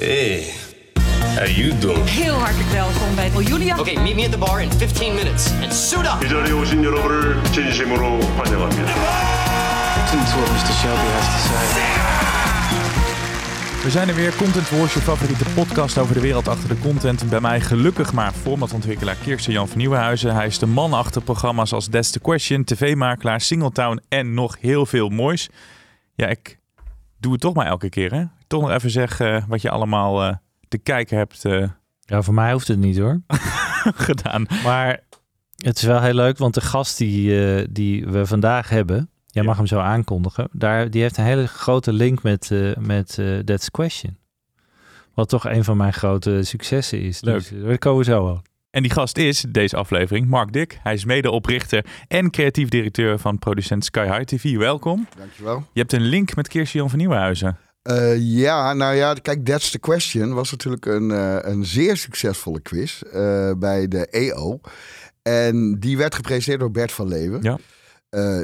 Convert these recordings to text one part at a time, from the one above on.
Hey, how you doing? Heel hartelijk welkom bij Julia. Okay, meet me at the bar in 15 minutes and suit up. 이 자리에 오신 여러분을 진심으로 환영합니다. Listen to what Mr. Shelby has to say. We zijn er weer, Content Wars, je favoriete podcast over de wereld achter de content. Bij mij gelukkig maar formatontwikkelaar Kirsten Jan van Nieuwenhuizen. Hij is de man achter programma's als That's the Question, tv-makelaar, Singletown en nog heel veel moois. Ja, ik doe het toch maar elke keer, hè? toch nog even zeggen wat je allemaal eh, te kijken hebt eh, Ja, voor mij hoeft het niet hoor. gedaan. Maar het is wel heel leuk, want de gast die, eh, die we vandaag hebben, jij Ja. mag hem zo aankondigen, daar, die heeft een hele grote link met, eh, met eh, That's Question. Wat toch een van mijn grote successen is. Leuk. Dus, eh, daar komen we zo al. En die gast is, deze aflevering, Mark Dik. Hij is medeoprichter en creatief directeur van producent Sky High TV. Welkom. Dankjewel. Je hebt een link met Kirsten Jan van Nieuwenhuizen. Eh, ja, nou ja, kijk, That's the Question was natuurlijk een, eh, een zeer succesvolle quiz eh, bij de EO. En die werd gepresenteerd door Bert van Leeuwen. Ja.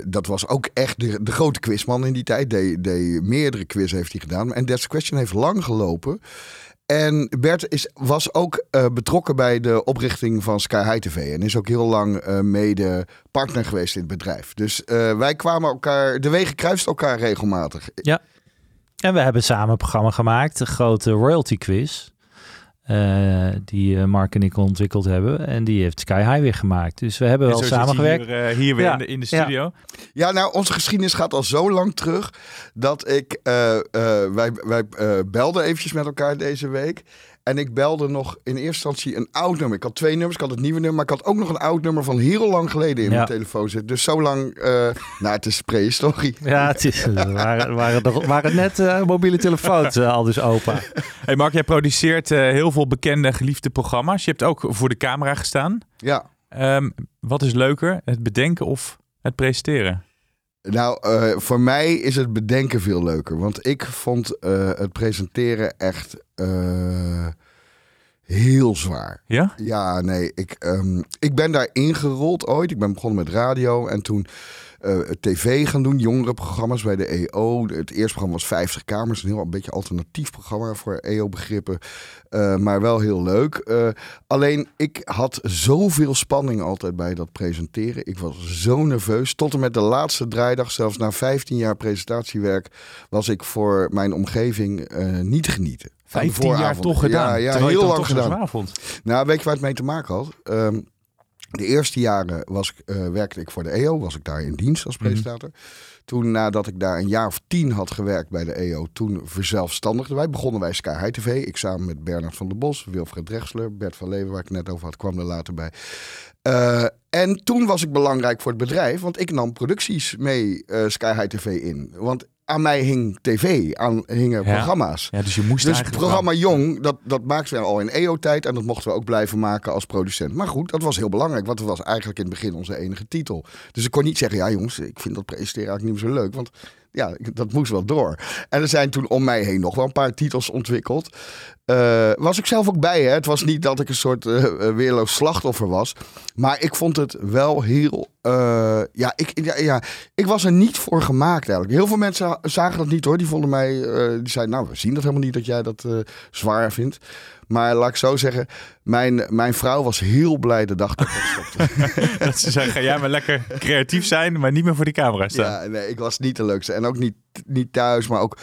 Dat was ook echt de, de grote quizman in die tijd. De, de meerdere quiz heeft hij gedaan. En That's the Question heeft lang gelopen. En Bert is, was ook betrokken bij de oprichting van Sky High TV. En is ook heel lang mede partner geweest in het bedrijf. Dus wij kwamen elkaar, de wegen kruisten elkaar regelmatig. En we hebben samen een programma gemaakt, de grote royalty quiz. eh, die eh, Mark en ik ontwikkeld hebben. En die heeft Sky High weer gemaakt. Dus we hebben En wel zo zit hij samengewerkt. Hier, eh, hier weer Ja, in de, in de ja. studio. Ja, nou, onze geschiedenis gaat al zo lang terug dat ik. eh, eh, wij wij eh, belden eventjes met elkaar deze week. En ik belde nog in eerste instantie een oud nummer. Ik had twee nummers. Ik had het nieuwe nummer. Maar ik had ook nog een oud nummer van heel lang geleden in Ja. mijn telefoon zitten. Dus zo lang. eh nou, het is prehistorie. Ja, het is, er waren, waren, er- waren net eh, mobiele telefoons eh, al dus open. Hey Mark, jij produceert eh, heel veel bekende, geliefde programma's. Je hebt ook voor de camera gestaan. Ja. Ehm, wat is leuker, het bedenken of het presenteren? Nou, eh, voor mij is het bedenken veel leuker. Want ik vond eh, het presenteren echt eh, heel zwaar. Ja? Ja, nee, ik, ehm, ik ben daar ingerold ooit. Ik ben begonnen met radio en toen eh, tv gaan doen, jongerenprogramma's bij de EO. Het eerste programma was 50 kamers, een heel een beetje alternatief programma voor EO-begrippen, Eh, maar wel heel leuk. Eh, alleen ik had zoveel spanning altijd bij dat presenteren. Ik was zo nerveus. Tot en met de laatste draaidag, zelfs na 15 jaar presentatiewerk, was ik voor mijn omgeving niet te genieten. Van de 15 jaar toch gedaan. Ja, heel lang gedaan. Nou, weet je waar het mee te maken had? Ehm, de eerste jaren was, ik, eh, werkte ik voor de EO, was ik daar in dienst als Mhm. presentator. Toen, nadat ik daar een jaar of tien had gewerkt bij de EO, toen verzelfstandigden wij. Begonnen wij Sky High TV. Ik samen met Bernard van der Bos, Wilfred Drexler, Bert van Leeuwen, waar ik net over had, kwam er later bij. Eh, en toen was ik belangrijk voor het bedrijf, want ik nam producties mee eh, Sky High TV in. Want aan mij hing tv, aan hingen Ja. programma's. Ja, dus je moest Dus het programma Jong, dat, dat maakten we al in EO-tijd. En dat mochten we ook blijven maken als producent. Maar goed, dat was heel belangrijk. Want het was eigenlijk in het begin onze enige titel. Dus ik kon niet zeggen, ja jongens, ik vind dat presenteren eigenlijk niet meer zo leuk. Want ja, dat moest wel door. En er zijn toen om mij heen nog wel een paar titels ontwikkeld. Eh, was ik zelf ook bij, hè? Het was niet dat ik een soort eh, weerloos slachtoffer was. Maar ik vond het wel heel... eh, ja, ik, ja, ja, ik was er niet voor gemaakt eigenlijk. Heel veel mensen zagen dat niet hoor. Die vonden mij... eh, die zeiden, nou, we zien dat helemaal niet dat jij dat eh, zwaar vindt. Maar laat ik zo zeggen, mijn, mijn vrouw was heel blij de dag dat ik stopte. wel- dat ze zeggen, ga jij maar lekker creatief zijn, maar niet meer voor die camera staan. Ja, nee, ik was niet de leukste. En ook niet, niet thuis, maar ook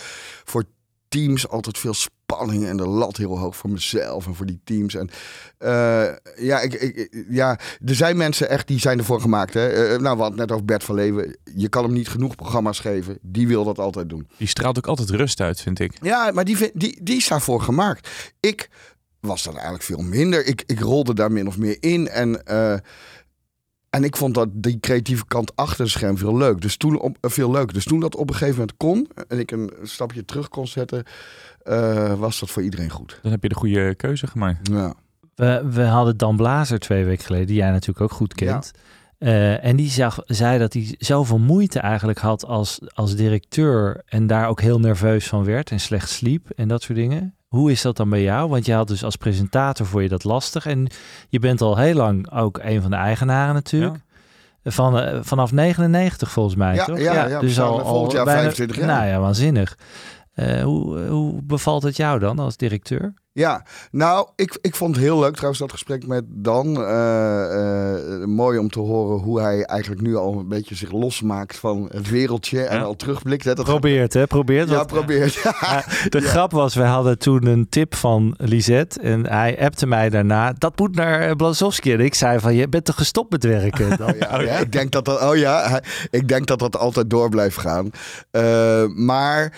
voor teams altijd veel spanning en de lat heel hoog voor mezelf en voor die teams. En eh, ja, ik, ik, ja, er zijn mensen echt die zijn ervoor gemaakt. Hè? Eh, nou, we hadden het net over Bert van Leeuwen. Je kan hem niet genoeg programma's geven. Die wil dat altijd doen. Die straalt ook altijd rust uit, vind ik. Ja, maar die, die, die is daarvoor gemaakt. Ik was dat eigenlijk veel minder. Ik, ik rolde daar min of meer in. En, eh, en ik vond dat die creatieve kant achter het scherm veel leuk. Dus toen op, eh, veel leuk. Dus toen dat op een gegeven moment kon en ik een stapje terug kon zetten, eh, was dat voor iedereen goed. Dan heb je de goede keuze gemaakt. Ja. We, we hadden Dan Blazer twee weken geleden, die jij natuurlijk ook goed kent. Eh, en die zag, zei dat hij zoveel moeite eigenlijk had als, als directeur en daar ook heel nerveus van werd en slecht sliep en dat soort dingen. Hoe is dat dan bij jou? Want je had dus als presentator voor je dat lastig en je bent al heel lang ook een van de eigenaren natuurlijk. Van, eh, vanaf 99 volgens mij, Ja, toch? ja, ja, we dus al, volgend al jaar bijna- 25 jaar. Nou ja, waanzinnig. Eh, hoe, hoe bevalt het jou dan als directeur? Ja, nou, ik, ik vond het heel leuk trouwens dat gesprek met Dan. Eh, eh, mooi om te horen hoe hij eigenlijk nu al een beetje zich losmaakt van het wereldje en al terugblikt. Hè. Dat Probeert, hè? Probeert. Ja, probeert. Ja, de grap was, we hadden toen een tip van Lisette en hij appte mij daarna, dat moet naar Blazowski. En ik zei van, je bent toch gestopt met werken? Oh ja, ja, ik denk dat dat, oh ja, ik denk dat dat altijd door blijft gaan. Eh, maar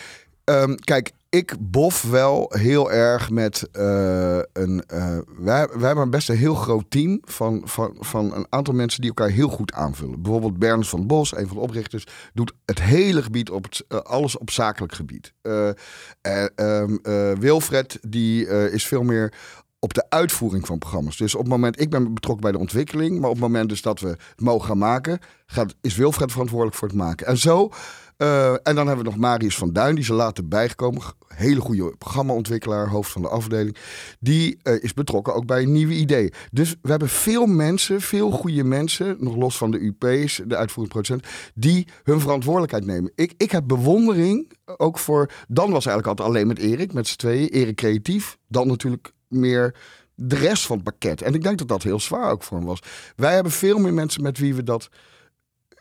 ehm, kijk, ik bof wel heel erg met eh, een. eh, wij, wij hebben best een heel groot team van, van, van een aantal mensen die elkaar heel goed aanvullen. Bijvoorbeeld Berns van Bos, een van de oprichters, doet het hele gebied op het, eh, alles op zakelijk gebied. Eh, eh, ehm, eh, Wilfred, die is veel meer op de uitvoering van programma's. Dus op het moment, ik ben betrokken bij de ontwikkeling, maar op het moment dus dat we het mogen gaan maken, gaat, is Wilfred verantwoordelijk voor het maken. En zo, eh, en dan hebben we nog Marius van Duin, die is er later bijgekomen. Hele goede programmaontwikkelaar, hoofd van de afdeling. Die eh, is betrokken ook bij nieuwe ideeën. Dus we hebben veel mensen, veel goede mensen, nog los van de UP's, de uitvoerend producent, die hun verantwoordelijkheid nemen. Ik, ik heb bewondering ook voor. Dan was eigenlijk altijd alleen met Erik, met z'n tweeën. Erik creatief, dan natuurlijk meer de rest van het pakket. En ik denk dat dat heel zwaar ook voor hem was. Wij hebben veel meer mensen met wie we dat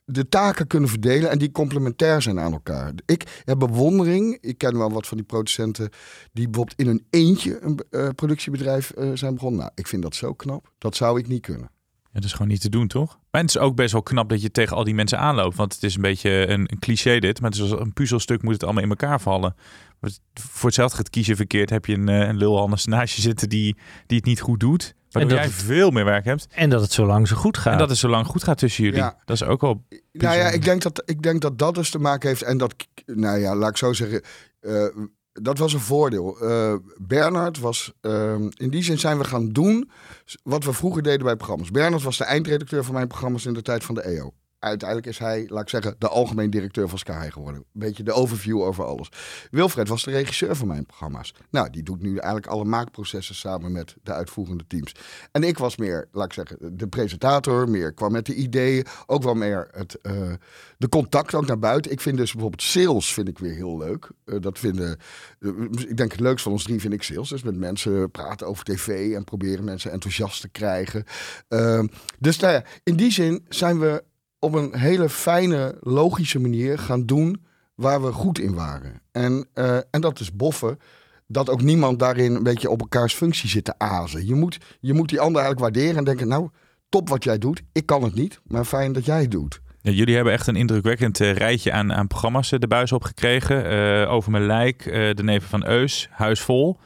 de taken kunnen verdelen en die complementair zijn aan elkaar. Ik heb bewondering. Ik ken wel wat van die producenten die bijvoorbeeld in een eentje een eh, productiebedrijf eh, zijn begonnen. Nou, ik vind dat zo knap. Dat zou ik niet kunnen. Ja, dat is gewoon niet te doen, toch? Maar het is ook best wel knap dat je tegen al die mensen aanloopt. Want het is een beetje een, een cliché dit. Maar het is een puzzelstuk moet het allemaal in elkaar vallen. Voor hetzelfde gaat kiezen verkeerd. Heb je een, eh, een lul naast je zitten die, die het niet goed doet. Waardoor dat jij het- veel meer werk hebt. En dat het zo lang zo goed gaat. En dat het zo lang goed gaat tussen jullie. Ja. Dat is ook wel... Nou ja, ik denk, dat, ik denk dat dat dus te maken heeft. En dat, nou ja, laat ik zo zeggen. eh, dat was een voordeel. Eh Bernard was. eh, in die zin zijn we gaan doen. wat we vroeger deden bij programma's. Bernard was de eindredacteur van mijn programma's in de tijd van de EO. Uiteindelijk is hij, laat ik zeggen, de algemeen directeur van Sky geworden. Een beetje de overview over alles. Wilfred was de regisseur van mijn programma's. Nou, die doet nu eigenlijk alle maakprocessen samen met de uitvoerende teams. En ik was meer, laat ik zeggen, de presentator. Meer kwam met de ideeën. Ook wel meer het, eh, de contact ook naar buiten. Ik vind dus bijvoorbeeld sales vind ik weer heel leuk. Eh, dat vinden, eh, ik denk het leukste van ons drie vind ik sales. Dus met mensen praten over tv en proberen mensen enthousiast te krijgen. Ehm, dus nou ja, in die zin zijn we op een hele fijne, logische manier gaan doen waar we goed in waren. En, eh, en dat is boffen. Dat ook niemand daarin een beetje op elkaars functie zit te azen. Je moet, je moet die ander eigenlijk waarderen en denken: Nou, top wat jij doet. Ik kan het niet, maar fijn dat jij het doet. Jullie hebben echt een indrukwekkend eh, rijtje aan, aan programma's eh, de buis opgekregen. Eh, Over mijn lijk, De Neven van Eus, Huis Vol.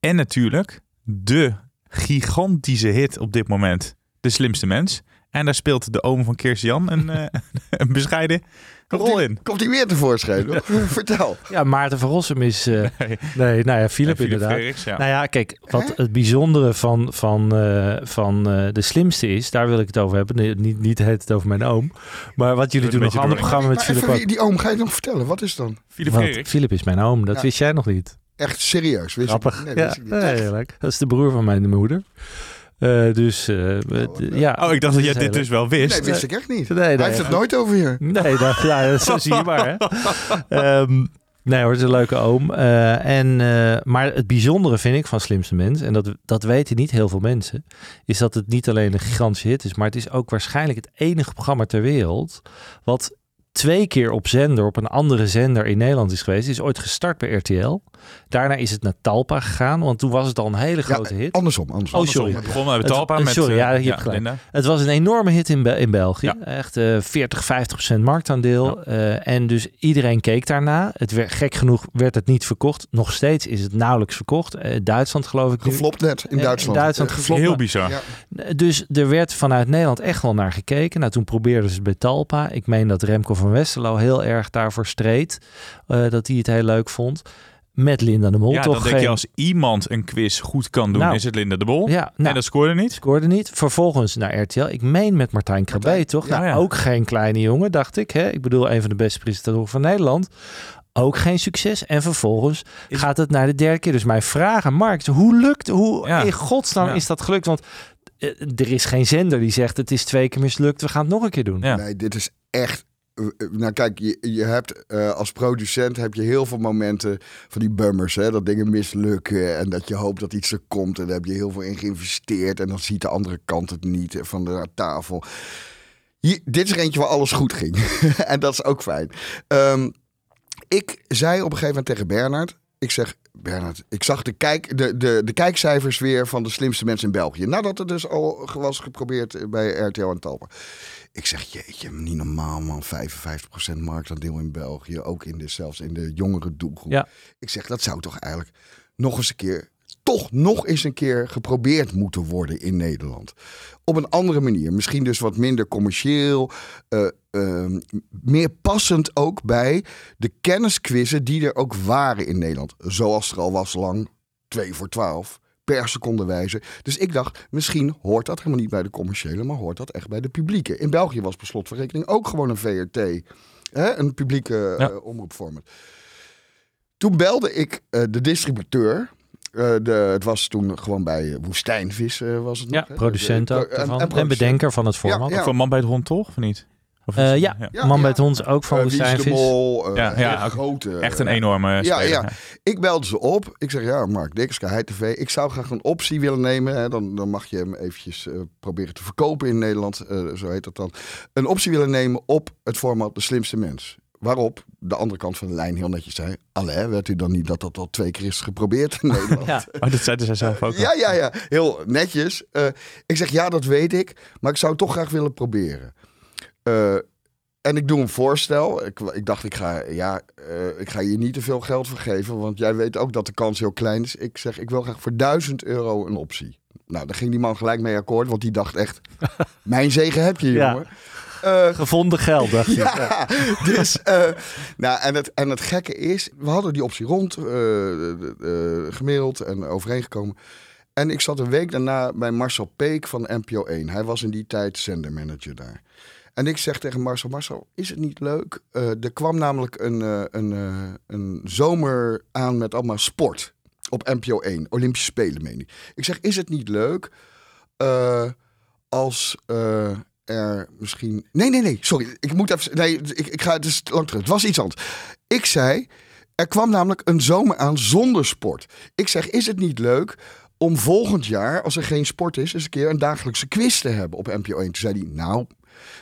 En natuurlijk de gigantische hit op dit moment. De Slimste Mens. En daar speelt de oom van Kirsten een, eh, een bescheiden rol die, in. Komt hij weer tevoorschijn? Vertel. Ja, Maarten van Rossum is... eh, Nee. nee, nou ja, Philip Ja, inderdaad. Ja. Nou ja, kijk, wat het bijzondere van, van, eh, van eh, de slimste is, daar wil ik het over hebben. Nee, niet, niet het over mijn oom. Maar wat jullie Doe doen nog een ander programma met Philip ook. die oom, ga je nog vertellen? Wat is het dan? Philip. Philip is mijn oom, dat Ja. wist jij nog niet. Echt serieus? Wist Grappig. Ik, nee, ja, wist ik niet. heerlijk. Dat is de broer van mijn moeder. Eh, dus, eh, d- ja. Oh, ik dacht dat jij is dit dus wel wist. Nee, wist ik echt niet. Nee, nee, Hij heeft het nooit over je. Nee, dat, ja, zo zie je maar. Hè. Ehm, nee hoor, het is een leuke oom. Eh, en, eh, maar het bijzondere vind ik van Slimste Mens, en dat, dat weten niet heel veel mensen, is dat het niet alleen een gigantische hit is, maar het is ook waarschijnlijk het enige programma ter wereld wat twee keer op zender, op een andere zender in Nederland is geweest. Het is ooit gestart bij RTL. Daarna is het naar Talpa gegaan, want toen was het al een hele grote hit. Andersom, andersom. Oh, sorry. We begonnen met Het- Talpa het- met... sorry, eh, ja, je hebt gelijk. Linda. Het was een enorme hit in, Be- in België. Ja. Echt eh 40, 50 procent marktaandeel. Eh, en dus iedereen keek daarna. Het werd, gek genoeg werd het niet verkocht. Nog steeds is het nauwelijks verkocht. Eh, Duitsland geloof ik nu. Geflopt net in Ja, Duitsland. in Duitsland Eh, geflopt. Heel bizar. Ja. Dus er werd vanuit Nederland echt wel naar gekeken. Nou, toen probeerden ze het bij Talpa. Ik meen dat Remco van Westerlo heel erg daarvoor streed. eh, dat hij het heel leuk vond. Met Linda de Mol. Ja, toch dan denk je als iemand een quiz goed kan doen, Nou. is het Linda de Bol. Ja, nou, en dat scoorde niet. scoorde niet. Vervolgens naar RTL. Ik meen met Martijn Krabbe, toch? ja. Nou, Ja. ook geen kleine jongen, dacht ik. Hè? Ik bedoel, een van de beste presentatoren van Nederland. Ook geen succes. En vervolgens Is- gaat het naar de derde keer. Dus mijn vraag aan Mark hoe lukt, hoe Ja. in godsnaam Ja. is dat gelukt? Want eh, er is geen zender die zegt, het is twee keer mislukt, we gaan het nog een keer doen. Ja. Nee, dit is echt nou kijk, je, hebt eh, als producent heb je heel veel momenten van die bummers, hè, dat dingen mislukken en dat je hoopt dat iets er komt en daar heb je heel veel in geïnvesteerd en dan ziet de andere kant het niet eh, van de tafel. Dit is er eentje waar alles goed ging en dat is ook fijn. Ehm, ik zei op een gegeven moment tegen Bernard, ik zeg, Bernard, ik zag de, kijk, de, de, de kijkcijfers weer van de slimste mensen in België. Nadat het dus al was geprobeerd bij RTL en Talpa. Ik zeg, jeetje, niet normaal man, 55% marktaandeel in België. Ook in de, zelfs in de jongere doelgroep. Ja. Ik zeg, dat zou toch eigenlijk nog eens een keer, toch nog eens een keer geprobeerd moeten worden in Nederland. Op een andere manier. Misschien dus wat minder commercieel. eh, ehm, meer passend ook bij de kennisquizzen die er ook waren in Nederland. Zoals er al was lang, 2 voor 12 per seconde wijze. Dus ik dacht, misschien hoort dat helemaal niet bij de commerciële, maar hoort dat echt bij de publieke. In België was per slot van rekening ook gewoon een VRT. Hè? Een publieke Ja. eh, omroepformat. Toen belde ik eh, de distributeur. Eh, de, het was toen gewoon bij Woestijnvis eh, was het Ja, nog, hè? producent ook en- daarvan. en En, producent. bedenker van het format. Ja, ja. Voor man bij het hond toch, of niet? Of Eh, ja, Ja, man ja. bij het hond ook van Eh, Wie is de Woestijnvis. Mol, Ja, ja, grote. Echt een enorme ja, speler. ja. Ik belde ze op. Ik zeg, ja, Mark Dikkers, Sky TV. Ik zou graag een optie willen nemen. Hè. Dan, dan mag je hem eventjes eh, proberen te verkopen in Nederland. eh, zo heet dat dan. Een optie willen nemen op het format De Slimste Mens. Waarop de andere kant van de lijn heel netjes zei... Allee, weet u dan niet dat dat al twee keer is geprobeerd in Nederland? Ja. Oh, dat zeiden zij zelf ook. Ja, ja, ja. Heel netjes. Eh, ik zeg, ja, dat weet ik. Maar ik zou het toch graag willen proberen. Eh, en ik doe een voorstel. Ik, ik dacht, ik ga, ja, eh, ik ga je niet te veel geld vergeven. Want jij weet ook dat de kans heel klein is. Ik zeg, ik wil graag voor 1000 euro een optie. Nou, daar ging die man gelijk mee akkoord. Want die dacht echt, mijn zegen heb je, Ja. Eh, Gevonden geld, dacht ik. ja, dus, eh, nou, en het, en het gekke is, we hadden die optie rond, eh, gemaild en overeengekomen. En ik zat een week daarna bij Marcel Peek van NPO 1. Hij was in die tijd zendermanager daar. En ik zeg tegen Marcel, Marcel, is het niet leuk? Er kwam namelijk een, een, een zomer aan met allemaal sport op NPO 1. Olympische Spelen, meen ik. Ik zeg, is het niet leuk als er misschien... Nee, nee, nee, sorry. Ik moet even... Nee, ik, ik ga... Het is lang terug. Het was iets anders. Ik zei, er kwam namelijk een zomer aan zonder sport. Ik zeg, is het niet leuk om volgend jaar, als er geen sport is, eens een keer een dagelijkse quiz te hebben op NPO 1? Toen zei hij, nou,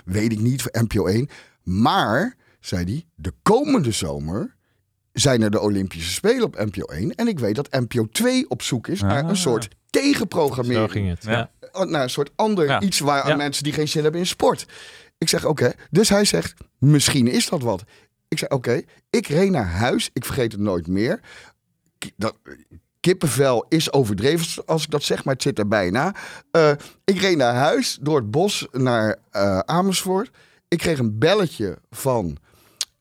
weet ik niet voor NPO 1. Maar, zei hij, de komende zomer zijn er de Olympische Spelen op NPO 1. En ik weet dat NPO 2 op zoek is naar Ah. een soort Zo tegenprogrammering. ging het. Ja. Oh, nou, een soort ander Ja. iets waar Ja. mensen die geen zin hebben in sport. Ik zeg oké. Dus hij zegt, misschien is dat wat. Ik zeg oké. Ik reed naar huis. Ik vergeet het nooit meer. Dat, kippenvel is overdreven als ik dat zeg, maar het zit er bijna. Eh, ik reed naar huis door het bos naar eh, Amersfoort. Ik kreeg een belletje van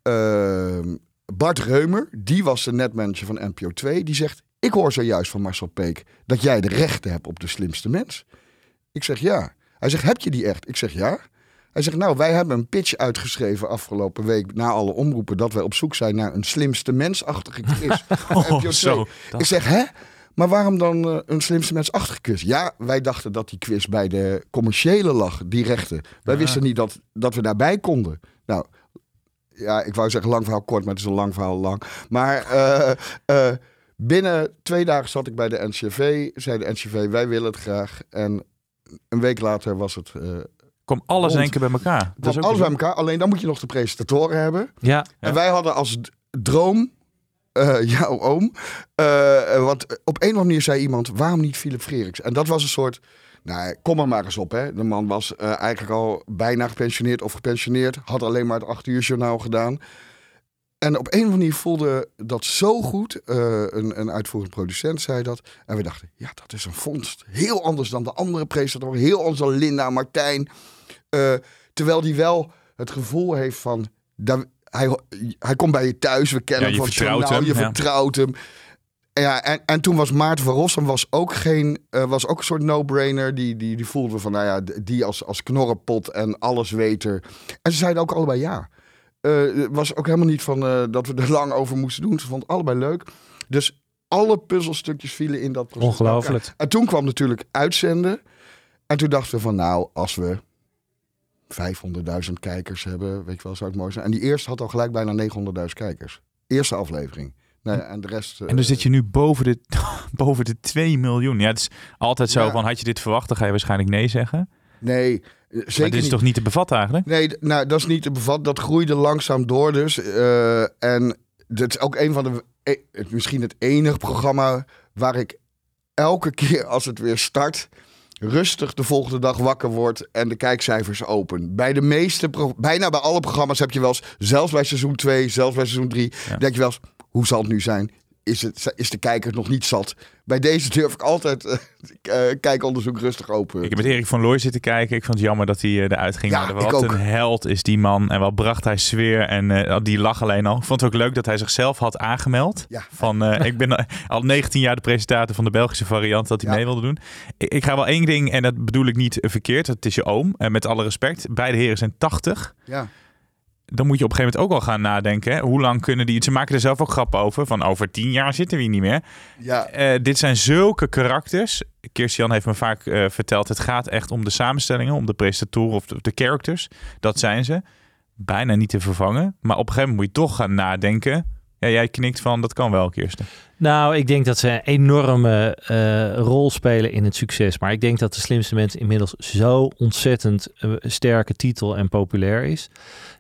ehm, Bart Reumer. Die was de netmanager van NPO 2. Die zegt, ik hoor zojuist van Marcel Peek dat jij de rechten hebt op de slimste mens. Ik zeg ja. Hij zegt, heb je die echt? Ik zeg ja. Hij zegt, nou, wij hebben een pitch uitgeschreven afgelopen week na alle omroepen dat wij op zoek zijn naar een slimste mensachtige quiz. Oh, NPO 2. zo. Dat- Ik zeg, hè? Maar waarom dan eh, een slimste mensachtige quiz? Ja, wij dachten dat die quiz bij de commerciële lag, die rechten. Wij wisten niet dat, dat we daarbij konden. Nou, ja, ik wou zeggen lang verhaal kort, maar het is een lang verhaal lang. Maar eh, eh, binnen twee dagen zat ik bij de NCV. Zei de NCV, wij willen het graag. En een week later was het... eh Kom alles in Rond. één keer bij elkaar. Dat is ook alles bij elkaar. Alleen dan moet je nog de presentatoren hebben. Ja. Ja. En wij hadden als droom eh, jouw oom. eh, want op een of andere manier zei iemand, waarom niet Philip Freriks? En dat was een soort, nou kom er maar eens op. Hè. De man was eigenlijk al bijna gepensioneerd of gepensioneerd. Had alleen maar het acht uur journaal gedaan. En op een of andere manier voelde dat zo goed. Eh, een, een uitvoerend producent zei dat. En we dachten, ja, dat is een vondst. Heel anders dan de andere presentatoren. Heel anders dan Linda, Martijn. Eh, terwijl die wel het gevoel heeft van... Daar, hij, hij komt bij je thuis, we kennen Ja, je hem van vertrouwt journaal, hem, je ja. vertrouwt hem. En Ja, en, en toen was Maarten van Rossum was ook, geen, eh, was ook een soort no-brainer. Die, die, die voelde van, nou ja, die als, als knorrenpot en allesweter. En ze zeiden ook allebei ja. Eh, Het was ook helemaal niet van eh, dat we er lang over moesten doen. Ze vonden het allebei leuk. Dus alle puzzelstukjes vielen in dat proces. Ongelooflijk. En toen kwam natuurlijk uitzenden. En toen dachten we van, nou, als we 500.000 kijkers hebben. Weet je wel, zou het mooi zijn. En die eerste had al gelijk bijna 900.000 kijkers. Eerste aflevering. Nou ja, en de rest... En dan zit je nu boven de, boven de 2 miljoen. Ja, het is altijd zo Ja. van, had je dit verwacht, dan ga je waarschijnlijk nee zeggen. Nee, eh, zeker maar dit is niet. toch niet te bevatten eigenlijk? Nee, nou, dat is niet te bevatten. Dat groeide langzaam door dus. Eh, en dat is ook een van de... e- misschien het enige programma waar ik elke keer als het weer start... rustig de volgende dag wakker word en de kijkcijfers open. Bij de meeste, bijna bij alle programma's heb je wel eens... zelfs bij seizoen 2, zelfs bij seizoen 3... Ja. denk je wel eens, hoe zal het nu zijn? Is, het, is de kijker nog niet zat? Bij deze durf ik altijd eh, kijkonderzoek rustig open. Ik heb met Erik van Looy zitten kijken. Ik vond het jammer dat hij eh, eruit ging. Ja, maar ik wat ook. een held is die man. En wat bracht hij sfeer. En die lach alleen al. Ik vond het ook leuk dat hij zichzelf had aangemeld. Ja. Van, ik ben al 19 jaar de presentator van de Belgische variant. Dat hij Ja. mee wilde doen. Ik, ik ga wel één ding. En dat bedoel ik niet verkeerd. Het is je oom. En met alle respect. Beide heren zijn 80. Ja. Dan moet je op een gegeven moment ook al gaan nadenken. Hè? Hoe lang kunnen die... Ze maken er zelf ook grappen over. Van over 10 jaar zitten we hier niet meer. Ja, Eh, dit zijn zulke karakters. Kirstian heeft me vaak eh, verteld, het gaat echt om de samenstellingen, om de presentatoren of de, de characters. Dat zijn ze. Bijna niet te vervangen. Maar op een gegeven moment moet je toch gaan nadenken. Ja, jij knikt van, dat kan wel, Kirsten. Nou, ik denk dat ze een enorme eh, rol spelen in het succes. Maar ik denk dat de slimste mensen inmiddels zo ontzettend eh, sterke titel en populair is.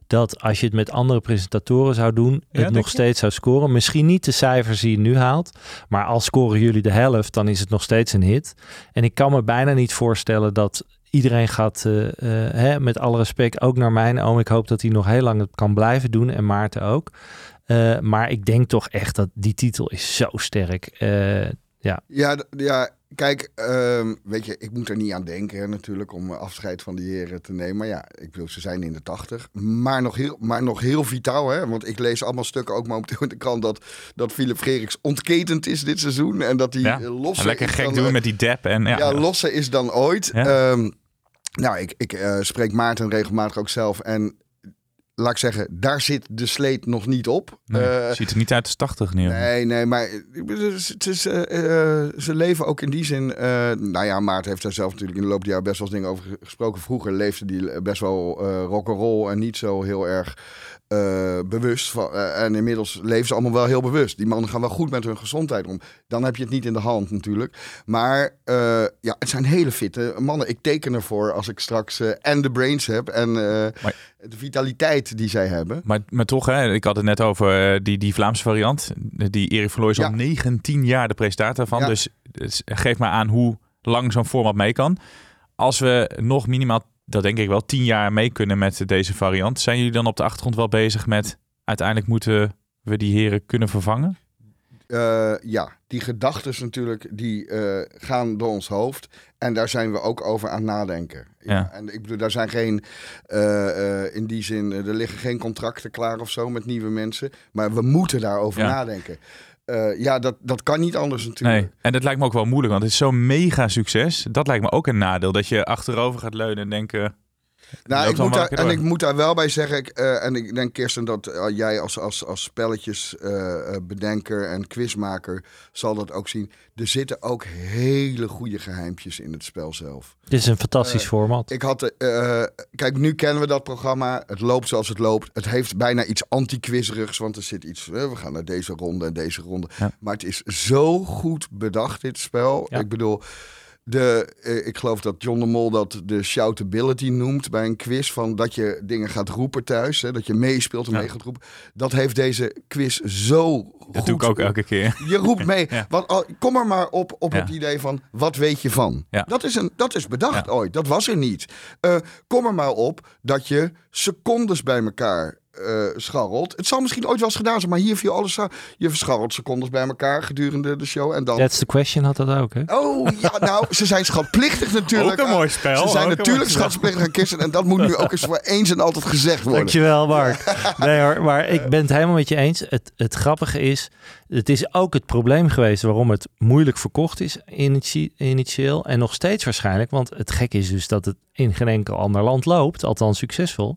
Dat als je het met andere presentatoren zou doen, het nog je? steeds zou scoren. Misschien niet de cijfers die je nu haalt. Maar als scoren jullie de helft, dan is het nog steeds een hit. En ik kan me bijna niet voorstellen dat iedereen gaat, eh, hè, met alle respect, ook naar mijn oom. Ik hoop dat hij nog heel lang het kan blijven doen. En Maarten ook. Eh, maar ik denk toch echt dat die titel is zo sterk. Eh, Ja, d- ja kijk, ehm, weet je, ik moet er niet aan denken hè, natuurlijk om eh, afscheid van die heren te nemen. Maar ja, ik bedoel, ze zijn in de tachtig. Maar nog heel, maar nog heel vitaal, hè. Want ik lees allemaal stukken, ook momenteel in de krant, dat, dat Philip Freriks ontketend is dit seizoen. En dat hij Ja. losser Lekker is gek dan, doen met die dap. En, ja, ja, losser is dan ooit. Ja. Ehm, nou, ik, ik spreek Maarten regelmatig ook zelf. En laat ik zeggen, daar zit de sleet nog niet op. Nee, Eh, ziet er niet uit als 80 neer. Nee, nee, maar het is- is, eh, eh, ze leven ook in die zin. eh, nou ja, Maarten heeft daar zelf natuurlijk in de loop der jaren best wel eens dingen over gesproken. Vroeger leefde die best wel eh rock'n'roll en niet zo heel erg eh, bewust. Van, eh, en inmiddels leven ze allemaal wel heel bewust. Die mannen gaan wel goed met hun gezondheid om. Dan heb je het niet in de hand natuurlijk. Maar eh, ja, het zijn hele fitte mannen. Ik teken ervoor als ik straks en de brains heb en Maar- de vitaliteit die zij hebben. Maar, maar toch, hè, ik had het net over die, die Vlaamse variant. Die Erik van Looy is Ja. al 19 jaar de presentator van. Ja. Dus, dus geef maar aan hoe lang zo'n format mee kan. Als we nog minimaal, dat denk ik wel, 10 jaar mee kunnen met deze variant. Zijn jullie dan op de achtergrond wel bezig met... uiteindelijk moeten we die heren kunnen vervangen? Eh, ja, die gedachten natuurlijk, die eh, gaan door ons hoofd. En daar zijn we ook over aan nadenken. Ja. En ik bedoel, daar zijn geen, eh, in die zin, er liggen geen contracten klaar of zo met nieuwe mensen. Maar we moeten daarover Ja. nadenken. Eh, ja, dat, dat kan niet anders natuurlijk. Nee. En dat lijkt me ook wel moeilijk, want het is zo'n mega succes. Dat lijkt me ook een nadeel. Dat je achterover gaat leunen en denken... Nou, ik moet daar, en ik moet daar wel bij zeggen, ik, eh, en ik denk Kirsten dat eh, jij als, als, als spelletjesbedenker en quizmaker zal dat ook zien. Er zitten ook hele goede geheimpjes in het spel zelf. het is een fantastisch Eh, format. Ik had, eh, kijk, nu kennen we dat programma. Het loopt zoals het loopt. Het heeft bijna iets anti-quizerigs, want er zit iets. eh, we gaan naar deze ronde en deze ronde. Ja. Maar het is zo goed bedacht, dit spel. Ja. Ik bedoel. De, eh, ik geloof dat John de Mol dat de shoutability noemt bij een quiz. Van dat je dingen gaat roepen thuis. Hè, dat je meespeelt en Ja. mee gaat roepen. Dat heeft deze quiz zo goed. Dat doe ik ook elke keer. Je roept mee. Ja. Want kom er maar op, op Ja. het idee van, wat weet je van? Ja. Dat, is een, dat is bedacht ooit. Dat was er niet. Eh, kom er maar op dat je secondes bij elkaar eh, scharrelt. Het zal misschien ooit wel eens gedaan zijn, maar hier viel alles. Je verscharrelt secondes bij elkaar gedurende de show. En dan... That's the question had dat ook, hè? Oh, ja, nou, ze zijn schatplichtig natuurlijk. Ook een mooi spel, Ze zijn natuurlijk schatplichtig aan kisten. En dat moet nu ook eens voor eens en altijd gezegd worden. Dankjewel, Mark. Nee hoor, maar ik ben het helemaal met je eens. Het, het grappige is, het is ook het probleem geweest waarom het moeilijk verkocht is initie- initieel. En nog steeds waarschijnlijk, want het gek is dus dat het in geen enkel ander land loopt, althans succesvol.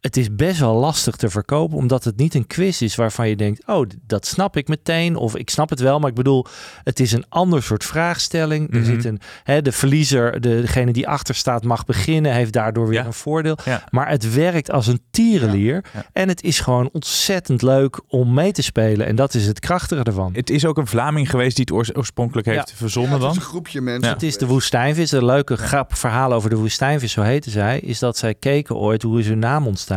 Het is best wel lastig te verkopen, omdat het niet een quiz is waarvan je denkt: oh, dat snap ik meteen. Of ik snap het wel, maar ik bedoel, het is een ander soort vraagstelling. Er Mhm. zit een, hè, de verliezer, de, degene die achter staat, mag beginnen, heeft daardoor weer Ja. een voordeel. Ja. Maar het werkt als een tierenlier. Ja. En het is gewoon ontzettend leuk om mee te spelen. En dat is het krachtige ervan. Het is ook een Vlaming geweest die het oors- oorspronkelijk heeft Ja. verzonnen Ja, het dan. is een groepje mensen. Het is de woestijnvis. Een leuke grap verhaal over de woestijnvis, zo heette zij, is dat zij keken ooit, hoe is hun naam ontstaan?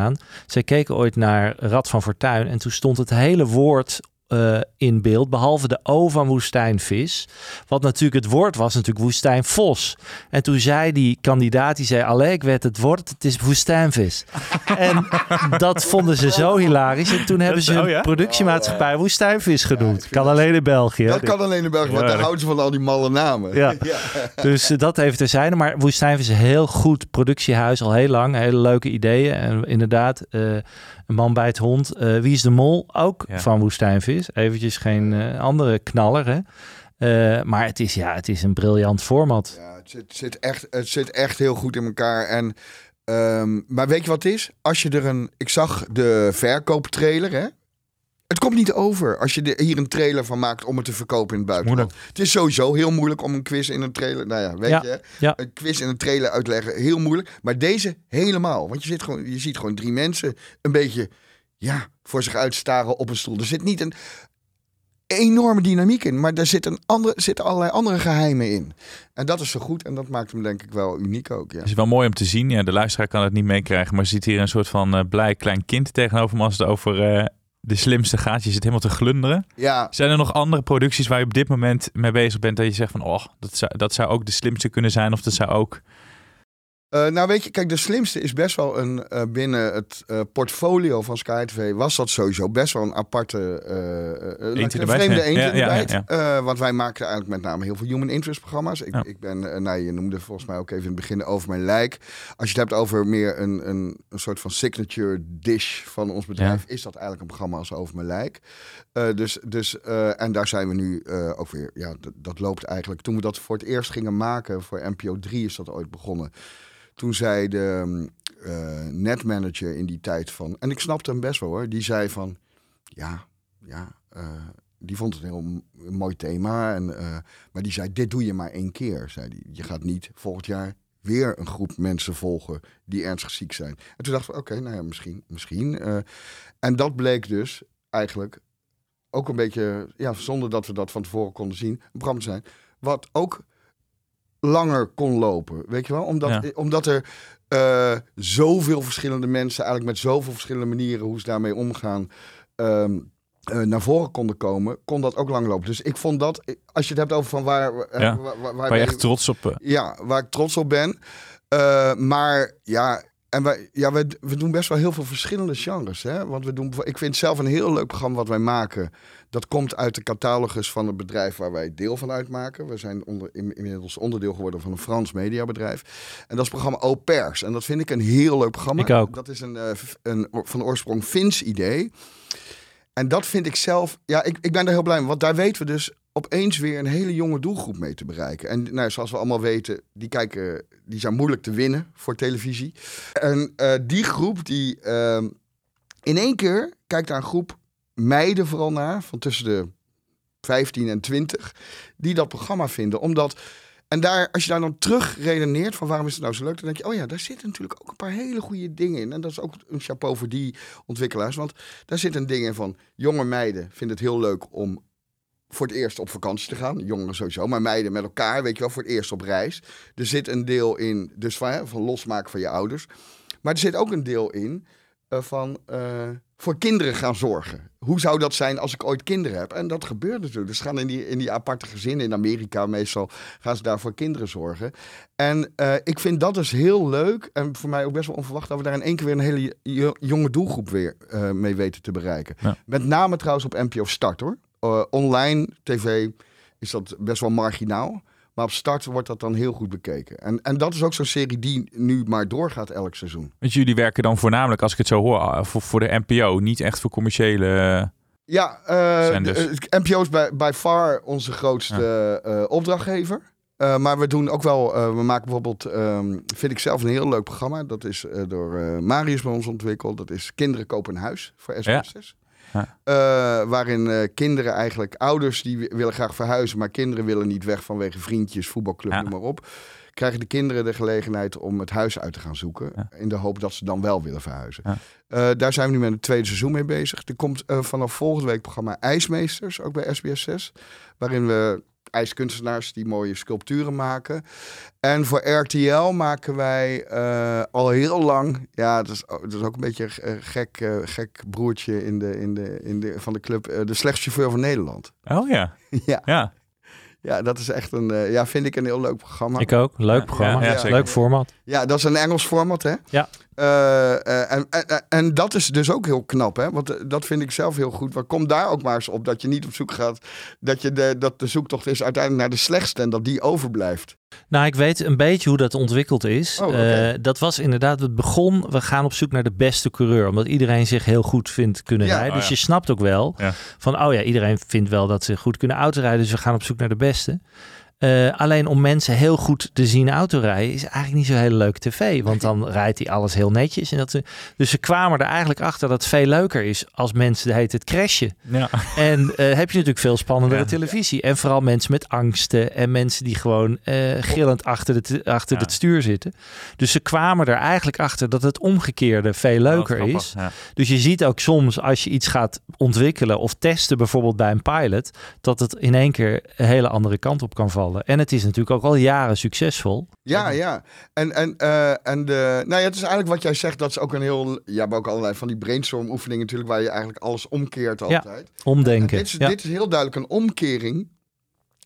Zij keken ooit naar Rad van Fortuin en toen stond het hele woord eh, in beeld, behalve de O van woestijnvis. Wat natuurlijk het woord was, natuurlijk woestijnvos. En toen zei die kandidaat, die zei, allee, ik weet het woord, het is woestijnvis. en dat vonden ze zo hilarisch. En toen hebben ze oh hun ja? productiemaatschappij woestijnvis genoemd. kan alleen in België. Dat kan alleen in België, want daar houden ze van al die malle namen. Ja. Dus eh, dat even terzijde. Maar Woestijnvis is een heel goed productiehuis, al heel lang. Hele leuke ideeën. En inderdaad, eh, een man bij het hond. Eh, Wie is de Mol? Ook Ja. van Woestijnvis. Eventjes geen eh, andere knaller, hè. Eh, maar het is, ja, het is een briljant format. Ja, het, zit, zit echt, het zit echt heel goed in elkaar. En, ehm, maar weet je wat het is? Als je er een. Ik zag de verkooptrailer, hè? Het komt niet over als je er hier een trailer van maakt om het te verkopen in het buitenland. Het is sowieso heel moeilijk om een quiz in een trailer. Nou ja, weet Ja, je, ja. een quiz in een trailer uitleggen, heel moeilijk. Maar deze helemaal. Want je, zit gewoon, je ziet gewoon drie mensen een beetje ja, voor zich uitstaren op een stoel. Er zit niet een enorme dynamiek in, maar er zit een andere, zitten allerlei andere geheimen in. En dat is zo goed en dat maakt hem denk ik wel uniek ook. Ja. Het is wel mooi om te zien. Ja, de luisteraar kan het niet meekrijgen, maar ziet hier een soort van eh, blij klein kind tegenover me als het over eh, de slimste gaat. Je zit helemaal te glunderen. ja, Zijn er nog andere producties waar je op dit moment mee bezig bent dat je zegt van, oh, dat zou, dat zou ook de slimste kunnen zijn of dat zou ook... Eh, nou weet je, kijk, de slimste is best wel een eh, binnen het eh, portfolio van Sky TV was dat sowieso best wel een aparte Eentje een vreemde ja. eentje Ja, ja, erbij. ja, Eh, want wij maken eigenlijk met name heel veel human interest programma's. Ik, Ja. ik ben, nou je noemde volgens mij ook even in het begin over mijn lijk. Als je het hebt over meer een, een, een soort van signature dish van ons bedrijf, is dat eigenlijk een programma als over mijn lijk. Dus, dus, en daar zijn we nu ook weer, ja, dat loopt eigenlijk. Toen we dat voor het eerst gingen maken voor NPO 3 is dat ooit begonnen. Toen zei de mm, eh, netmanager in die tijd van, en ik snapte hem best wel hoor, die zei van, ja, ja, eh, die vond het een heel mooi thema. En, eh, maar die zei, dit doe je maar één keer, zei die. Je gaat niet volgend jaar weer een groep mensen volgen die ernstig ziek zijn. En toen dachten we, oké, nou ja, misschien, misschien. en dat bleek dus eigenlijk ook een beetje, ja, zonder dat we dat van tevoren konden zien, een te zijn, wat ook langer kon lopen. Weet je wel? Omdat, Ja. omdat er eh, zoveel verschillende mensen, eigenlijk met zoveel verschillende manieren hoe ze daarmee omgaan, ehm, eh, naar voren konden komen, kon dat ook lang lopen. Dus ik vond dat, als je het hebt over van waar, eh, Ja. waar, waar, waar Waar ben je echt trots op... eh, ja, waar ik trots op ben. Eh, maar ja, en wij, ja we, we doen best wel heel veel verschillende genres. Hè? Want we doen, ik vind zelf een heel leuk programma wat wij maken. Dat komt uit de catalogus van het bedrijf waar wij deel van uitmaken. We zijn onder, in- inmiddels onderdeel geworden van een Frans mediabedrijf. En dat is het programma Au Pairs. En dat vind ik een heel leuk programma. Ik ook. Dat is een, eh, een van oorsprong Fins idee. En dat vind ik zelf, ja, ik, ik ben daar heel blij mee. Want daar weten we dus opeens weer een hele jonge doelgroep mee te bereiken. En nou, zoals we allemaal weten, die, kijken, die zijn moeilijk te winnen voor televisie. En eh, die groep, die ehm, in één keer kijkt daar een groep meiden vooral naar, van tussen de 15 en 20, die dat programma vinden. Omdat, en daar, als je daar dan terug redeneert van waarom is het nou zo leuk, dan denk je, oh ja, daar zitten natuurlijk ook een paar hele goede dingen in. En dat is ook een chapeau voor die ontwikkelaars. Want daar zit een ding in van jonge meiden vinden het heel leuk om voor het eerst op vakantie te gaan. Jongeren sowieso, maar meiden met elkaar, weet je wel, voor het eerst op reis. Er zit een deel in, dus van, losmaken van je ouders. Maar er zit ook een deel in eh, van eh, voor kinderen gaan zorgen. Hoe zou dat zijn als ik ooit kinderen heb? En dat gebeurt natuurlijk. Dus gaan in die, in die aparte gezinnen in Amerika meestal gaan ze daar voor kinderen zorgen. En eh, ik vind dat dus heel leuk. En voor mij ook best wel onverwacht dat we daar in één keer weer een hele jo- jonge doelgroep weer mee weten te bereiken. Ja. Met name trouwens op NPO Start hoor. Eh, online tv is dat best wel marginaal. Maar op start wordt dat dan heel goed bekeken. En, en dat is ook zo'n serie die nu maar doorgaat elk seizoen. Want jullie werken dan voornamelijk, als ik het zo hoor, ah, voor, voor de NPO. Niet echt voor commerciële... Ja, eh, de- eh, NPO is bij, by far onze grootste eh, opdrachtgever. Eh, maar we doen ook wel, eh, we maken bijvoorbeeld, ehm, vind ik zelf een heel leuk programma. Dat is eh, door eh, Marius bij ons ontwikkeld. Dat is Kinderen kopen een huis voor SBS6. Ja. Eh, waarin eh, kinderen eigenlijk, ouders die wi- willen graag verhuizen, maar kinderen willen niet weg vanwege vriendjes, voetbalclub, Ja. noem maar op. Krijgen de kinderen de gelegenheid om het huis uit te gaan zoeken. Ja. In de hoop dat ze dan wel willen verhuizen. Eh, daar zijn we nu met het tweede seizoen mee bezig. Er komt vanaf volgende week programma IJsmeesters, ook bij SBS 6. Waarin we ijskunstenaars die mooie sculpturen maken. En voor RTL maken wij eh, al heel lang... Ja, dat is, dat is ook een beetje een eh, gek, eh, gek broertje in de, in de, in de, van de club. de slechtste chauffeur van Nederland. Oh ja. ja. Ja. ja, dat is echt een... eh, ja, vind ik een heel leuk programma. Ik ook. Leuk programma. ja, ja, zeker. Leuk format. Ja, dat is een Engels format, hè? Ja. Eh, eh, en, en, en dat is dus ook heel knap, hè? Want eh, dat vind ik zelf heel goed. Maar kom daar ook maar eens op dat je niet op zoek gaat... dat, je de, dat de zoektocht is uiteindelijk naar de slechtste... en dat die overblijft. Nou, ik weet een beetje hoe dat ontwikkeld is. Oh. Eh, dat was inderdaad, het begon, we gaan op zoek naar de beste coureur. Omdat iedereen zich heel goed vindt kunnen Ja. rijden. Oh, dus ja. je snapt ook wel Ja. van, oh ja, iedereen vindt wel dat ze goed kunnen autorijden. Dus we gaan op zoek naar de beste. Eh, alleen om mensen heel goed te zien autorijden is eigenlijk niet zo hele leuke tv. Want dan rijdt hij alles heel netjes. En dat, dus ze kwamen er eigenlijk achter dat het veel leuker is als mensen de heet het crashen. Ja. En eh, heb je natuurlijk veel spannendere Ja. televisie. En vooral mensen met angsten en mensen die gewoon eh, gillend achter, de, achter Ja. het stuur zitten. Dus ze kwamen er eigenlijk achter dat het omgekeerde veel leuker Oh, is. grappig. Ja. Dus je ziet ook soms als je iets gaat ontwikkelen of testen, bijvoorbeeld bij een pilot, dat het in één keer een hele andere kant op kan vallen. En het is natuurlijk ook al jaren succesvol. Ja, ja. En, en, eh, en de, nou ja, het is eigenlijk wat jij zegt, dat is ook een heel... Je hebt ook allerlei van die brainstorm oefeningen natuurlijk... waar je eigenlijk alles omkeert Ja. altijd. En Omdenken. dit, is, Ja. dit is heel duidelijk een omkering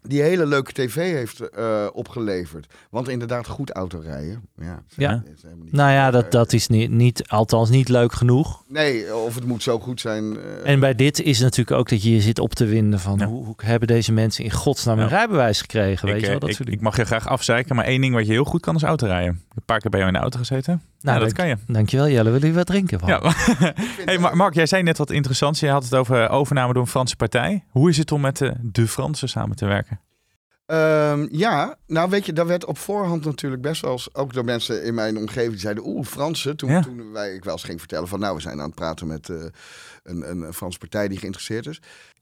die hele leuke tv heeft eh, opgeleverd. Want inderdaad, goed autorijden. Ja, Ja. is helemaal niet- Nou ja, dat, dat is niet, niet, althans niet leuk genoeg. Nee, of het moet zo goed zijn. eh, En bij dit is natuurlijk ook dat je je zit op te winden van Ja. hoe, hoe hebben deze mensen in godsnaam een Ja. rijbewijs gekregen? Weet Ik, je wel, eh, dat ik, soort ik mag je graag afzeiken, maar één ding wat je heel goed kan is autorijden. Ik heb Een paar keer bij jou in de auto gezeten. Nou, dat dank- kan je. Dankjewel Jelle, willen jullie wat drinken? Van? Ja. hey, Mar- Mark, jij zei net wat interessants. Je had het over overname door een Franse partij. Hoe is het om met de, de Fransen samen te werken? Ehm, ja, nou weet je, daar werd op voorhand natuurlijk best wel eens, ook door mensen in mijn omgeving, die zeiden, oeh, Fransen. Toen, Ja. toen wij, ik wel eens ging vertellen van, nou, we zijn aan het praten met eh, een, een Franse partij die geïnteresseerd is.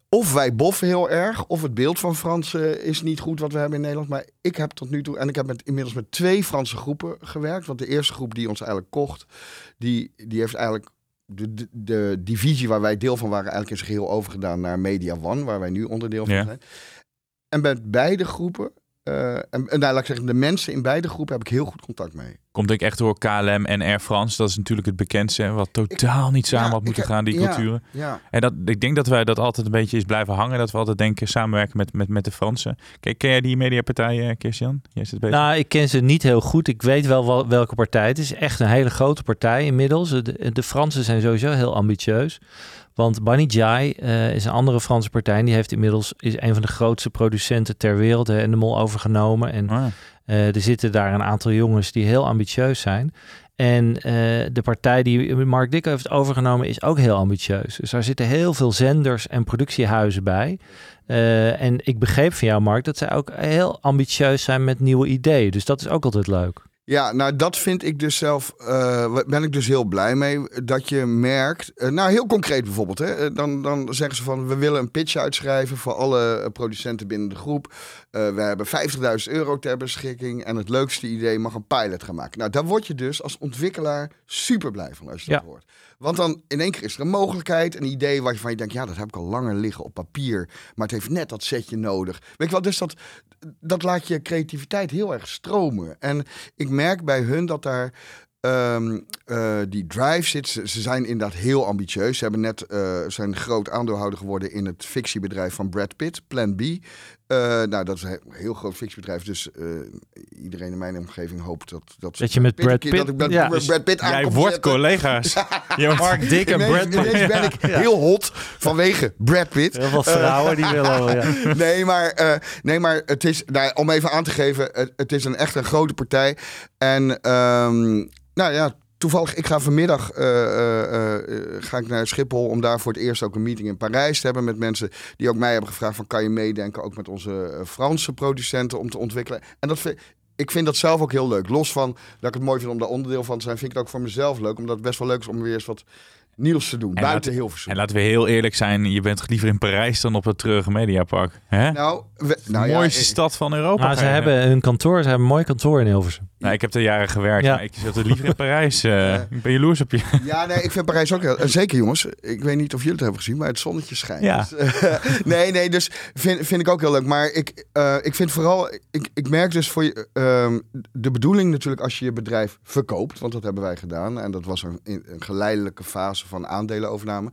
Of wij boffen heel erg, of het beeld van Fransen is niet goed wat we hebben in Nederland. Maar ik heb tot nu toe, en ik heb met, inmiddels met twee Franse groepen gewerkt. Want de eerste groep die ons eigenlijk kocht, die, die heeft eigenlijk de, de, de divisie waar wij deel van waren, eigenlijk in zijn geheel overgedaan naar Media One, waar wij nu onderdeel van Ja. zijn. En met beide groepen, eh, en, en nou, laat ik zeggen, de mensen in beide groepen heb ik heel goed contact mee. Komt denk ik echt door KLM en Air France. Dat is natuurlijk het bekendste. Wat totaal niet samen ja, had moeten gaan, die ja. culturen. Ja. En dat, ik denk dat wij dat altijd een beetje is blijven hangen. Dat we altijd denken samenwerken met, met, met de Fransen. Ken, ken jij die mediapartij, eh, Christian? Jij zit bezig. Nou, ik ken ze niet heel goed. Ik weet wel wel welke partij. Het is echt een hele grote partij inmiddels. De, de Fransen zijn sowieso heel ambitieus. Want Bani Jai eh, is een andere Franse partij. Die heeft inmiddels is een van de grootste producenten ter wereld en de mol overgenomen. En Ah, eh, er zitten daar een aantal jongens die heel ambitieus zijn. En eh, de partij die Mark Dick heeft overgenomen is ook heel ambitieus. Dus daar zitten heel veel zenders en productiehuizen bij. En ik begreep van jou, Mark, dat zij ook heel ambitieus zijn met nieuwe ideeën. Dus dat is ook altijd leuk. Ja, nou dat vind ik dus zelf, eh, ben ik dus heel blij mee. Dat je merkt, eh, nou heel concreet bijvoorbeeld, hè, eh, dan, dan zeggen ze van we willen een pitch uitschrijven voor alle producenten binnen de groep. We hebben 50.000 euro ter beschikking en het leukste idee mag een pilot gaan maken. Nou, daar word je dus als ontwikkelaar super blij van als je dat Ja. hoort. Want dan in één keer is er een mogelijkheid, een idee waarvan je denkt, ja, dat heb ik al langer liggen op papier, maar het heeft net dat setje nodig. Weet je wel, dus dat, dat laat je creativiteit heel erg stromen. En ik merk bij hun dat daar ehm, eh, die drive zit. Ze, ze zijn inderdaad heel ambitieus. Ze hebben net eh, zijn groot aandeelhouder geworden in het fictiebedrijf van Brad Pitt, Plan B. Eh, nou, dat is een he- heel groot fictiebedrijf. Dus eh, iedereen in mijn omgeving hoopt dat... Dat, Dat je met Brad Pitt- Dat ik met ja, Brad dus Pitt aan Jij wordt zetten. collega's. Je wordt- Mark Dick en Ineens- Brad Pitt. ineens ben ik heel hot vanwege Brad Pitt. Heel veel vrouwen die willen wel, ja. nee, maar, eh, nee, maar het is, nou, om even aan te geven, het, het is een echt een grote partij. En ehm, nou ja, toevallig, ik ga vanmiddag eh, eh, eh, ga ik naar Schiphol om daar voor het eerst ook een meeting in Parijs te hebben met mensen die ook mij hebben gevraagd van kan je meedenken ook met onze Franse producenten om te ontwikkelen. En dat vind, ik vind dat zelf ook heel leuk. Los van dat ik het mooi vind om daar onderdeel van te zijn, vind ik het ook voor mezelf leuk. Omdat het best wel leuk is om weer eens wat nieuws te doen. En buiten laat- Hilversum. En laten we heel eerlijk zijn, je bent liever in Parijs dan op het treurige Mediapark. Hè? nou, we, de nou ja, mooiste eh, stad van Europa. Maar ga ze hebben hun kantoor, ze hebben een mooi kantoor in Hilversum. Nou, ik heb er jaren gewerkt, Ja. maar ik zit er liever in Parijs. eh, ik ben jaloers op je. Ja, nee, ik vind Parijs ook heel... en Zeker jongens, ik weet niet of jullie het hebben gezien, maar het zonnetje schijnt. Ja. Dus, eh, nee, nee, dus vind, vind ik ook heel leuk. Maar ik, eh, ik vind vooral, ik, ik merk dus voor je, ehm, de bedoeling natuurlijk als je je bedrijf verkoopt, want dat hebben wij gedaan. En dat was een, een geleidelijke fase van aandelenovername.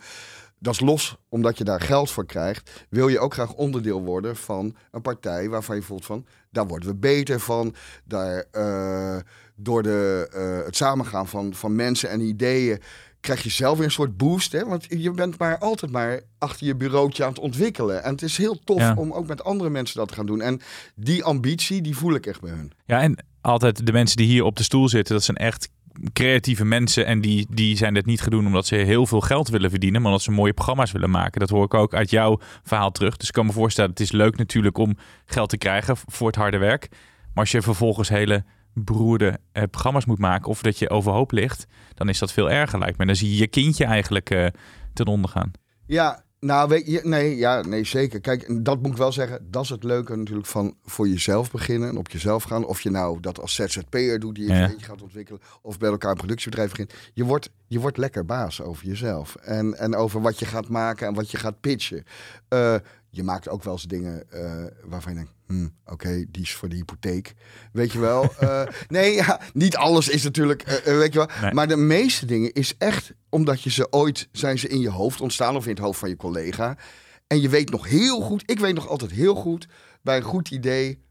Dat is los, omdat je daar geld voor krijgt, wil je ook graag onderdeel worden van een partij waarvan je voelt van, daar worden we beter van. Daar, eh, door de, eh, het samengaan van, van mensen en ideeën krijg je zelf weer een soort boost. Hè? Want je bent maar altijd maar achter je bureautje aan het ontwikkelen. En het is heel tof Ja. om ook met andere mensen dat te gaan doen. En die ambitie, die voel ik echt bij hun. Ja, en altijd de mensen die hier op de stoel zitten, dat zijn echt creatieve mensen. En die, die zijn dit niet gedaan omdat ze heel veel geld willen verdienen, maar omdat ze mooie programma's willen maken. Dat hoor ik ook uit jouw verhaal terug. Dus ik kan me voorstellen, het is leuk natuurlijk om geld te krijgen voor het harde werk. Maar als je vervolgens hele beroerde eh, programma's moet maken of dat je overhoop ligt, dan is dat veel erger lijkt me. Dan zie je je kindje eigenlijk eh, ten onder gaan. Ja, nou weet je, nee, ja, nee, zeker. Kijk, en dat moet ik wel zeggen, dat is het leuke natuurlijk van voor jezelf beginnen en op jezelf gaan. Of je nou dat als ZZP'er doet, die je Ja. gaat ontwikkelen, of bij elkaar een productiebedrijf begint. Je wordt, je wordt lekker baas over jezelf en, en over wat je gaat maken en wat je gaat pitchen. Eh, je maakt ook wel eens dingen eh, waarvan je denkt, hm, oké, die is voor de hypotheek. Weet je wel? Eh, nee, ja, niet alles is natuurlijk, eh, weet je wel. Nee. Maar de meeste dingen is echt omdat je ze ooit, zijn ze in je hoofd ontstaan of in het hoofd van je collega. En je weet nog heel goed, ik weet nog altijd heel goed, bij een goed idee,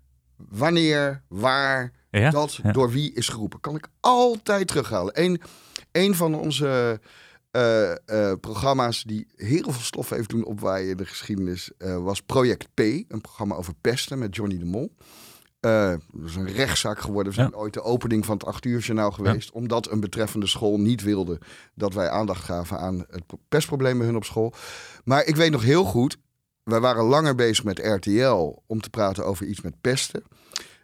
wanneer, waar, Ja? dat, Ja. door wie is geroepen. Kan ik altijd terughalen. Een, een van onze eh, eh, programma's die heel veel stof heeft doen opwaaien in de geschiedenis eh, was Project P. Een programma over pesten met Johnny de Mol. Dat is een rechtszaak geworden. We zijn Ja. ooit de opening van het 8 uur journaal geweest. Omdat een betreffende school niet wilde dat wij aandacht gaven aan het pestprobleem bij hun op school. Maar ik weet nog heel goed, wij waren langer bezig met RTL om te praten over iets met pesten.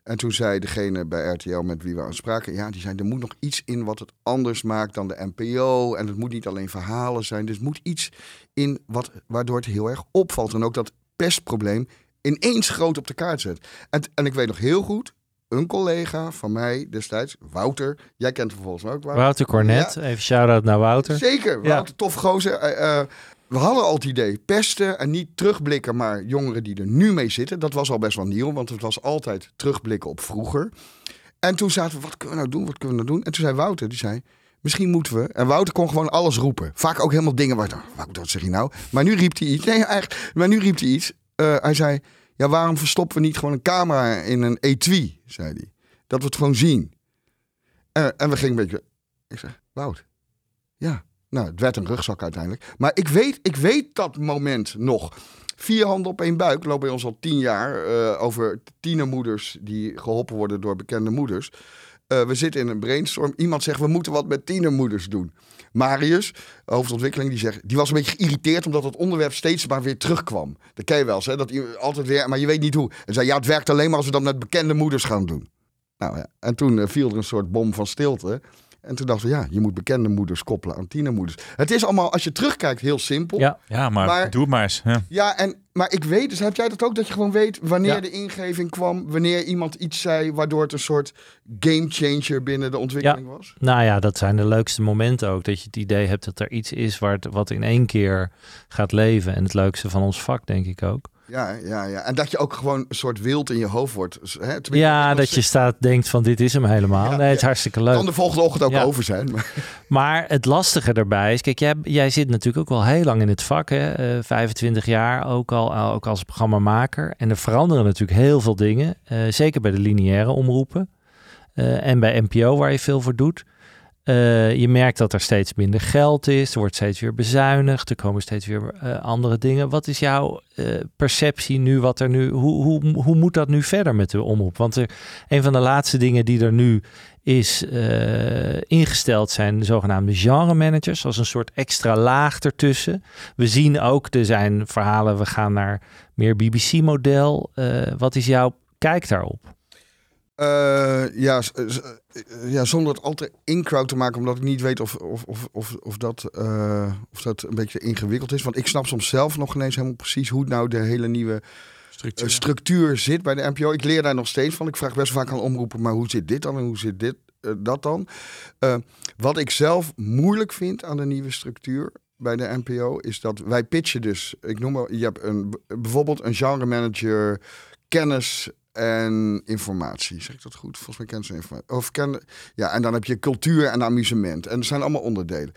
En toen zei degene bij RTL met wie we aan spraken, ja, die zei er moet nog iets in wat het anders maakt dan de NPO. En het moet niet alleen verhalen zijn. Dus er moet iets in wat, waardoor het heel erg opvalt. En ook dat pestprobleem ineens groot op de kaart zet. En, en ik weet nog heel goed, een collega van mij destijds, Wouter, jij kent hem volgens mij ook, Wouter. Wouter Cornet, even shout-out naar Wouter. Zeker, Ja. Wouter, tof gozer. Eh, eh, we hadden al het idee, pesten en niet terugblikken, maar jongeren die er nu mee zitten. Dat was al best wel nieuw, want het was altijd terugblikken op vroeger. En toen zaten we, wat kunnen we nou doen, wat kunnen we nou doen? En toen zei Wouter, die zei, misschien moeten we... En Wouter kon gewoon alles roepen. Vaak ook helemaal dingen waar ik dacht, Wouter, wat zeg je nou? Maar nu riep hij iets. Nee, eigenlijk, maar nu riep hij iets. Eh, hij zei, ja, waarom verstoppen we niet gewoon een camera in een etui, zei hij. Dat we het gewoon zien. En, en we gingen een beetje... Ik zeg, Wout, ja, nou, het werd een rugzak uiteindelijk. Maar ik weet, ik weet dat moment nog. Vier handen op één buik loopt bij ons al tien jaar eh, over tienermoeders die geholpen worden door bekende moeders. Eh, we zitten in een brainstorm. Iemand zegt, we moeten wat met tienermoeders doen. Marius, hoofdontwikkeling, die, zegt, die was een beetje geïrriteerd omdat het onderwerp steeds maar weer terugkwam. Dat ken je wel eens, hè? Dat altijd weer, maar je weet niet hoe. En zei, ja, het werkt alleen maar als we dat met bekende moeders gaan doen. Nou ja, en toen eh, viel er een soort bom van stilte. En toen dachten we, ja, je moet bekende moeders koppelen aan tienermoeders. Het is allemaal, als je terugkijkt, heel simpel. Ja. Ja, maar, Maar- doe het maar eens. Ja. Ja, en, maar ik weet, dus heb jij dat ook, dat je gewoon weet wanneer Ja. de ingeving kwam, wanneer iemand iets zei, waardoor het een soort game changer binnen de ontwikkeling was? Nou ja, dat zijn de leukste momenten ook. Dat je het idee hebt dat er iets is waar het, wat in één keer gaat leven. En het leukste van ons vak, denk ik ook. Ja, ja, ja. En dat je ook gewoon een soort wild in je hoofd wordt. Hè? Ja, dat je staat, denkt van dit is hem helemaal. Ja, nee, het is hartstikke leuk. kan de volgende ochtend ook Ja. over zijn. Maar, Maar het lastige daarbij is, kijk, jij, jij zit natuurlijk ook wel heel lang in het vak, hè? eh, 25 jaar ook al, ook als programmamaker. En er veranderen natuurlijk heel veel dingen, eh, zeker bij de lineaire omroepen eh, en bij NPO waar je veel voor doet. Eh, je merkt dat er steeds minder geld is. Er wordt steeds weer bezuinigd. Er komen steeds weer eh, andere dingen. Wat is jouw eh, perceptie nu? Wat er nu hoe, hoe, hoe moet dat nu verder met de omroep? Want er, een van de laatste dingen die er nu is ingesteld zijn de zogenaamde genre managers. Als een soort extra laag ertussen. We zien ook, er zijn verhalen, we gaan naar meer BBC-model. wat is jouw kijk daarop? Uh, ja, ja, zonder het altijd in-crowd te maken, omdat ik niet weet of, of, of, of, of, dat, uh, of dat een beetje ingewikkeld is. Want ik snap soms zelf nog ineens helemaal precies hoe nou de hele nieuwe structuur, structuur zit bij de NPO. Ik leer daar nog steeds van. Ik vraag best vaak aan omroepen, maar hoe zit dit dan en hoe zit dit, dat dan? wat ik zelf moeilijk vind aan de nieuwe structuur, bij de NPO is dat wij pitchen dus. Ik noem maar, je hebt een, bijvoorbeeld een genre manager, kennis en informatie. Zeg ik dat goed? Volgens mij kennen ze informatie. Of ken, ja, en dan heb je cultuur en amusement. En er zijn allemaal onderdelen.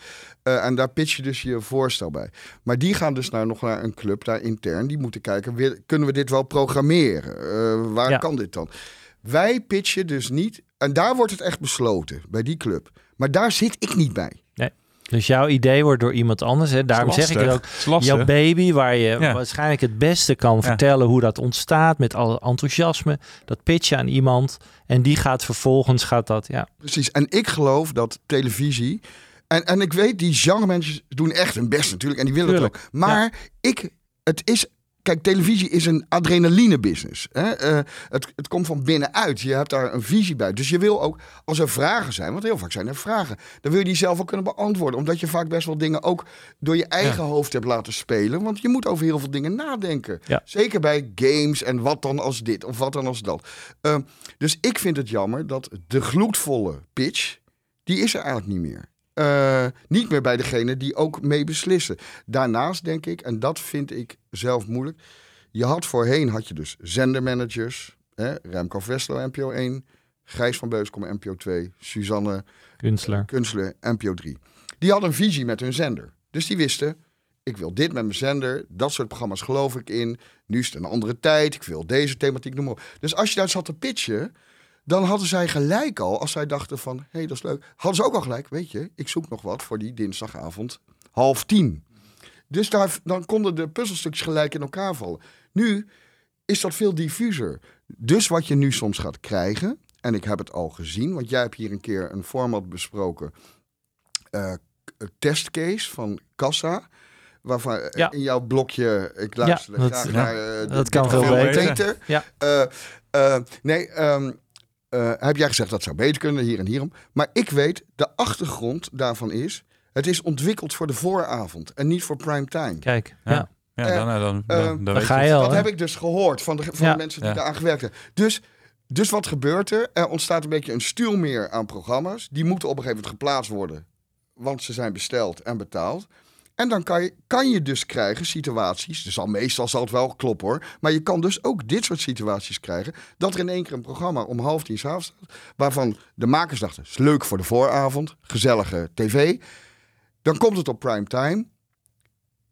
Uh, en daar pitch je dus je voorstel bij. Maar die gaan dus naar, nog naar een club daar intern. Die moeten kijken, weer, kunnen we dit wel programmeren? Uh, waar kan dit dan? Wij pitchen dus niet. En daar wordt het echt besloten, bij die club. Maar daar zit ik niet bij. Dus jouw idee wordt door iemand anders. Hè? Daarom zeg ik het ook. Jouw baby, waar je waarschijnlijk het beste kan vertellen hoe dat ontstaat. Met alle enthousiasme. Dat pitch aan iemand. En die gaat vervolgens gaat dat. Ja. Precies. En ik geloof dat televisie. En, en ik weet, die genre mensen doen echt hun best natuurlijk. En die willen het ook. Maar ik, het is Kijk, televisie is een adrenaline business. Hè? Uh, het, het komt van binnenuit. Je hebt daar een visie bij. Dus je wil ook, als er vragen zijn, want heel vaak zijn er vragen, dan wil je die zelf ook kunnen beantwoorden. Omdat je vaak best wel dingen ook door je eigen hoofd hebt laten spelen. Want je moet over heel veel dingen nadenken. Zeker bij games en wat dan als dit of wat dan als dat. Uh, dus ik vind het jammer dat de gloedvolle pitch, die is er eigenlijk niet meer. Uh, niet meer bij degene die ook mee beslissen. Daarnaast denk ik, en dat vind ik zelf moeilijk. Je had voorheen had je dus zendermanagers. Hè, Remco Vestlo, NPO 1. Gijs van Beuskom, NPO 2. Suzanne Kunstler. Kunstler, NPO 3. Die hadden een visie met hun zender. Dus die wisten, ik wil dit met mijn zender. Dat soort programma's geloof ik in. Nu is het een andere tijd. Ik wil deze thematiek noemen. Dus als je daar zat te pitchen dan hadden zij gelijk al, als zij dachten van, hé, hey, dat is leuk. Hadden ze ook al gelijk, weet je, ik zoek nog wat voor die dinsdagavond half tien. Dus daar, dan konden de puzzelstukjes gelijk in elkaar vallen. Nu is dat veel diffuser. Dus wat je nu soms gaat krijgen, en ik heb het al gezien, want jij hebt hier een keer een format besproken, uh, testcase van Kassa. Waarvan eh, in jouw blokje, ik luister ja, dat, naar uh, dat kan veel beter. Ja. Uh, nee, um, uh, heb jij gezegd dat zou beter kunnen, hier en hierom. Maar ik weet, de achtergrond daarvan is... het is ontwikkeld voor de vooravond en niet voor prime time. Kijk, ja. Ja, dan, dan, dan, dan, dan ga je al, Dat heb ik dus gehoord van de, van de mensen die daar aan gewerkt hebben. Dus, dus wat gebeurt er? Er ontstaat een beetje een stuurmeer aan programma's. Die moeten op een gegeven moment geplaatst worden. Want ze zijn besteld en betaald. En dan kan je, kan je dus krijgen situaties, dus al meestal zal het wel kloppen hoor, maar je kan dus ook dit soort situaties krijgen, dat er in één keer een programma om half tien s'avonds staat, waarvan de makers dachten, is leuk voor de vooravond, gezellige tv. Dan komt het op prime time,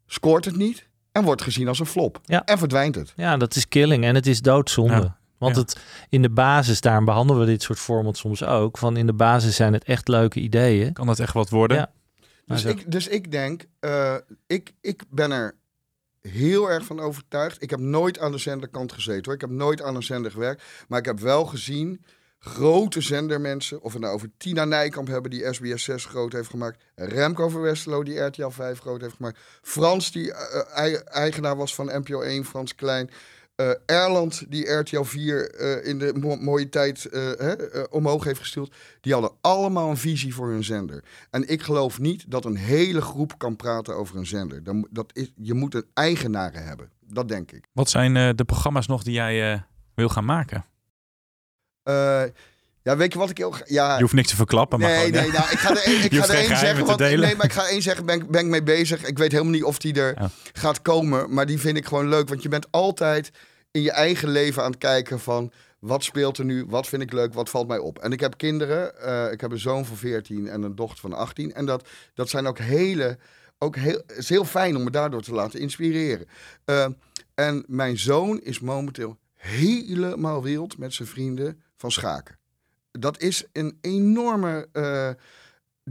scoort het niet en wordt gezien als een flop. Ja. En verdwijnt het. Ja, dat is killing en het is doodzonde. Want het, in de basis, daarom behandelen we dit soort formats soms ook. Van in de basis zijn het echt leuke ideeën. Kan dat echt wat worden? Ja. Dus, ik, dus ik denk, uh, ik, ik ben er heel erg van overtuigd. Ik heb nooit aan de zenderkant gezeten hoor. Ik heb nooit aan een zender gewerkt. Maar ik heb wel gezien grote zendermensen, of we nou over Tina Nijkamp hebben die SBS 6 groot heeft gemaakt, Remco van Westerlo die RTL 5 groot heeft gemaakt, Frans die uh, eigenaar was van NPO 1, Frans Klein, uh, Erland, die RTL 4 uh, in de mooie tijd uh, hè, omhoog heeft gestuurd, die hadden allemaal een visie voor hun zender. En ik geloof niet dat een hele groep kan praten over een zender. Dan, dat is, je moet een eigenaren hebben. Dat denk ik. Wat zijn de programma's nog die jij wil gaan maken? Ja, weet je wat ik heel ja, Je hoeft niks te verklappen, maar nee, gewoon, nee, nou, ik ga er, ik ga er één zeggen. Want, nee, maar ik ga één zeggen, ben, ben ik mee bezig. Ik weet helemaal niet of die er gaat komen, maar die vind ik gewoon leuk. Want je bent altijd in je eigen leven aan het kijken van wat speelt er nu, wat vind ik leuk, wat valt mij op. En ik heb kinderen, uh, ik heb een zoon van 14 en een dochter van 18. En dat, dat zijn ook hele, ook heel, het is heel fijn om me daardoor te laten inspireren. Uh, en mijn zoon is momenteel helemaal wild met zijn vrienden van schaken. Dat is een enorme. Uh,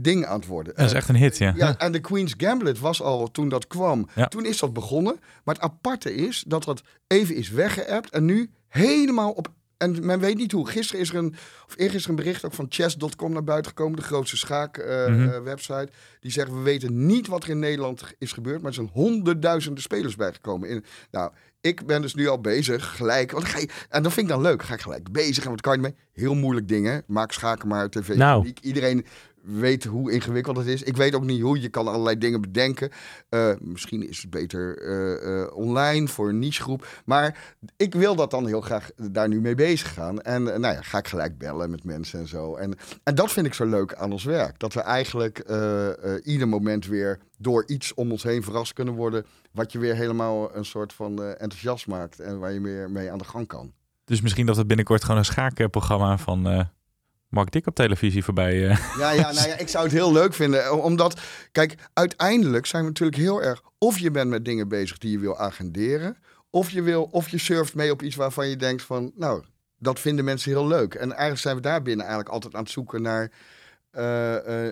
ding aan het worden. Dat is echt een hit, ja. Ja, en de Queen's Gambit was al toen dat kwam. Ja. Toen is dat begonnen. Maar het aparte is dat dat even is weggeëpt en nu helemaal op. En men weet niet hoe. Gisteren is er een, of eergisteren een bericht ook van chess.com naar buiten gekomen, de grootste schaak-website. Mhm. website die zegt: We weten niet wat er in Nederland is gebeurd, maar er zijn honderdduizenden spelers bijgekomen. In, nou, ik ben dus nu al bezig, gelijk. Want dan ga je, en dat vind ik dan leuk. Ga ik gelijk bezig en wat kan je mee? Heel moeilijk dingen. Maak schaken maar tv. Nou. publiek. Iedereen weet hoe ingewikkeld het is. Ik weet ook niet hoe. Je kan allerlei dingen bedenken. Eh, misschien is het beter eh, eh, online voor een nichegroep. Maar ik wil dat dan heel graag daar nu mee bezig gaan. En nou ja, ga ik gelijk bellen met mensen en zo. En, en dat vind ik zo leuk aan ons werk. Dat we eigenlijk ieder moment weer door iets om ons heen verrast kunnen worden. Wat je weer helemaal een soort van enthousiast maakt. En waar je meer mee aan de gang kan. Dus misschien dat het binnenkort gewoon een schaakprogramma van Mark Dik op televisie voorbij... eh, Ja, ja, nou ja, ik zou het heel leuk vinden. Omdat, kijk, uiteindelijk zijn we natuurlijk heel erg... Of je bent met dingen bezig die je wil agenderen. Of je, wil, of je surft mee op iets waarvan je denkt van... Nou, dat vinden mensen heel leuk. En eigenlijk zijn we daar binnen eigenlijk altijd aan het zoeken naar eh, eh,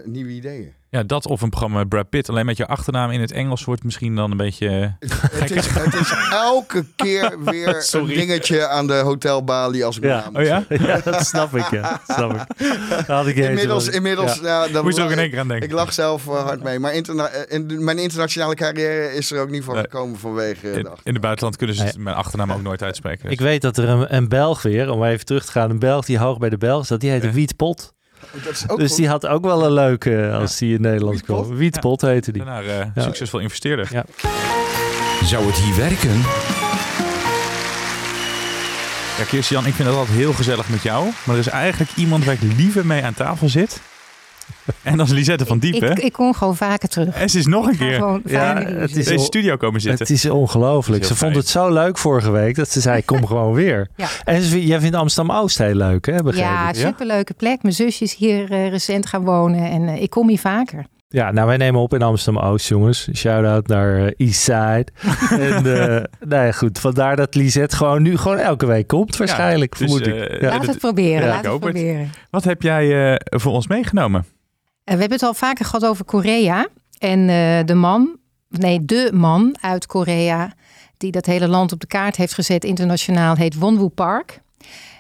nieuwe ideeën. Ja, dat of een programma met Brad Pitt. Alleen met je achternaam in het Engels wordt misschien dan een beetje... eh, Het is, het is elke keer weer een Sorry. dingetje aan de hotelbalie als ik Ja. naam Oh ja? ja, dat snap ik, ja. Dat snap ik. Daar had ik Inmiddels, inmiddels ja. dan Moest er ook in één keer aan denken. Ik lag zelf eh, hard mee. Maar interna- eh, in mijn internationale carrière is er ook niet van Nee. gekomen vanwege in, de in het buitenland kunnen ze Nee. mijn achternaam ook nooit uitspreken. Ik weet dat er een, een Belg weer, om even terug te gaan, een Belg die hoog bij de Belg zat, die heette Ja. Wietpot. Dat is ook Dus goed. die had ook wel een leuke als die in Nederland Wietpot? kwam. Wietpot heette die. Daarna eh, Ja. succesvol investeerder. Ja. Zou het hier werken? Ja, Kirstian, ik vind het altijd heel gezellig met jou. Maar er is eigenlijk iemand waar ik liever mee aan tafel zit. En dat is Lisette van Diepen. Ik, ik kom gewoon vaker terug. En ze is nog een Ik keer gewoon Ja, het deze- is in deze al- studio komen zitten. Het is ongelooflijk. Ze vond het zo leuk vorige week dat ze zei: Kom gewoon weer. Ja. En ze, jij vindt Amsterdam Oost heel leuk, hè? Begreep Ja, ik. superleuke plek. Mijn zusje is hier eh, recent gaan wonen en eh, ik kom hier vaker. Ja, nou, wij nemen op in Amsterdam Oost, jongens. Shout-out naar eh, Eastside. en eh nou ja, goed. Vandaar dat Lisette gewoon nu gewoon elke week komt, waarschijnlijk, dus, vermoed eh, ik. Ja, Ja. Laat dat- het proberen, ja, laat ik het proberen. Wat heb jij eh, voor ons meegenomen? Eh, we hebben het al vaker gehad over Korea. En eh, de man, nee, de man uit Korea, die dat hele land op de kaart heeft gezet internationaal, heet Wonwoo Park.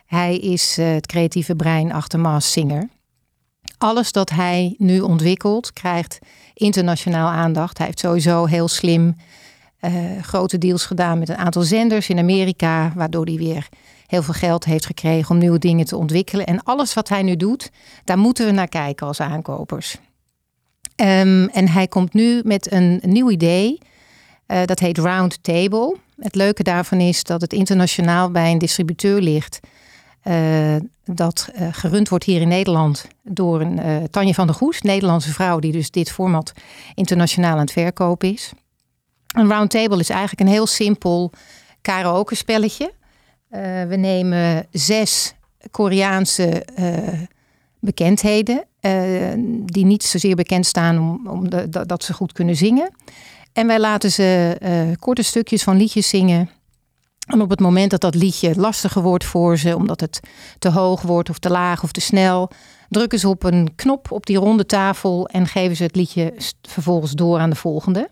Hij is eh, het creatieve brein achter Maas Singer. Alles dat hij nu ontwikkelt, krijgt internationaal aandacht. Hij heeft sowieso heel slim grote deals gedaan met een aantal zenders in Amerika, waardoor hij weer heel veel geld heeft gekregen om nieuwe dingen te ontwikkelen. En alles wat hij nu doet, daar moeten we naar kijken als aankopers. Ehm, en hij komt nu met een nieuw idee. Eh, dat heet Round Table. Het leuke daarvan is dat het internationaal bij een distributeur ligt. eh, dat eh, gerund wordt hier in Nederland door een Tanje van der Goes, Nederlandse vrouw, die dus dit format internationaal aan het verkopen is. Een round table is eigenlijk een heel simpel karaoke spelletje. Eh, we nemen zes Koreaanse eh, bekendheden. eh, die niet zozeer bekend staan om, om dat, ze goed kunnen zingen. En wij laten ze korte stukjes van liedjes zingen. En op het moment dat dat liedje lastiger wordt voor ze, omdat het te hoog wordt of te laag of te snel, drukken ze op een knop op die ronde tafel en geven ze het liedje vervolgens door aan de volgende.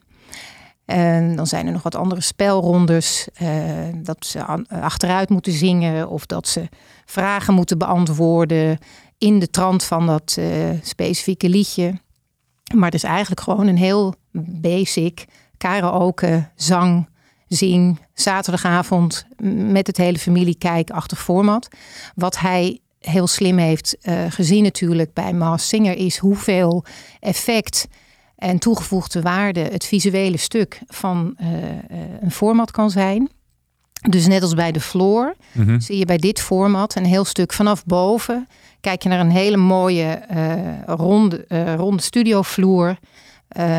En dan zijn er nog wat andere spelrondes. eh, dat ze aan- achteruit moeten zingen of dat ze vragen moeten beantwoorden in de trant van dat eh, specifieke liedje. Maar het is eigenlijk gewoon een heel basic karaoke, zang, zing, zaterdagavond met het hele familie kijkachtig format. Wat hij heel slim heeft eh, gezien natuurlijk bij Maas Singer is hoeveel effect en toegevoegde waarde het visuele stuk van eh, eh, een format kan zijn. Dus net als bij de floor Mhm. zie je bij dit format een heel stuk vanaf boven. Kijk je naar een hele mooie eh, ronde, eh, ronde studiovloer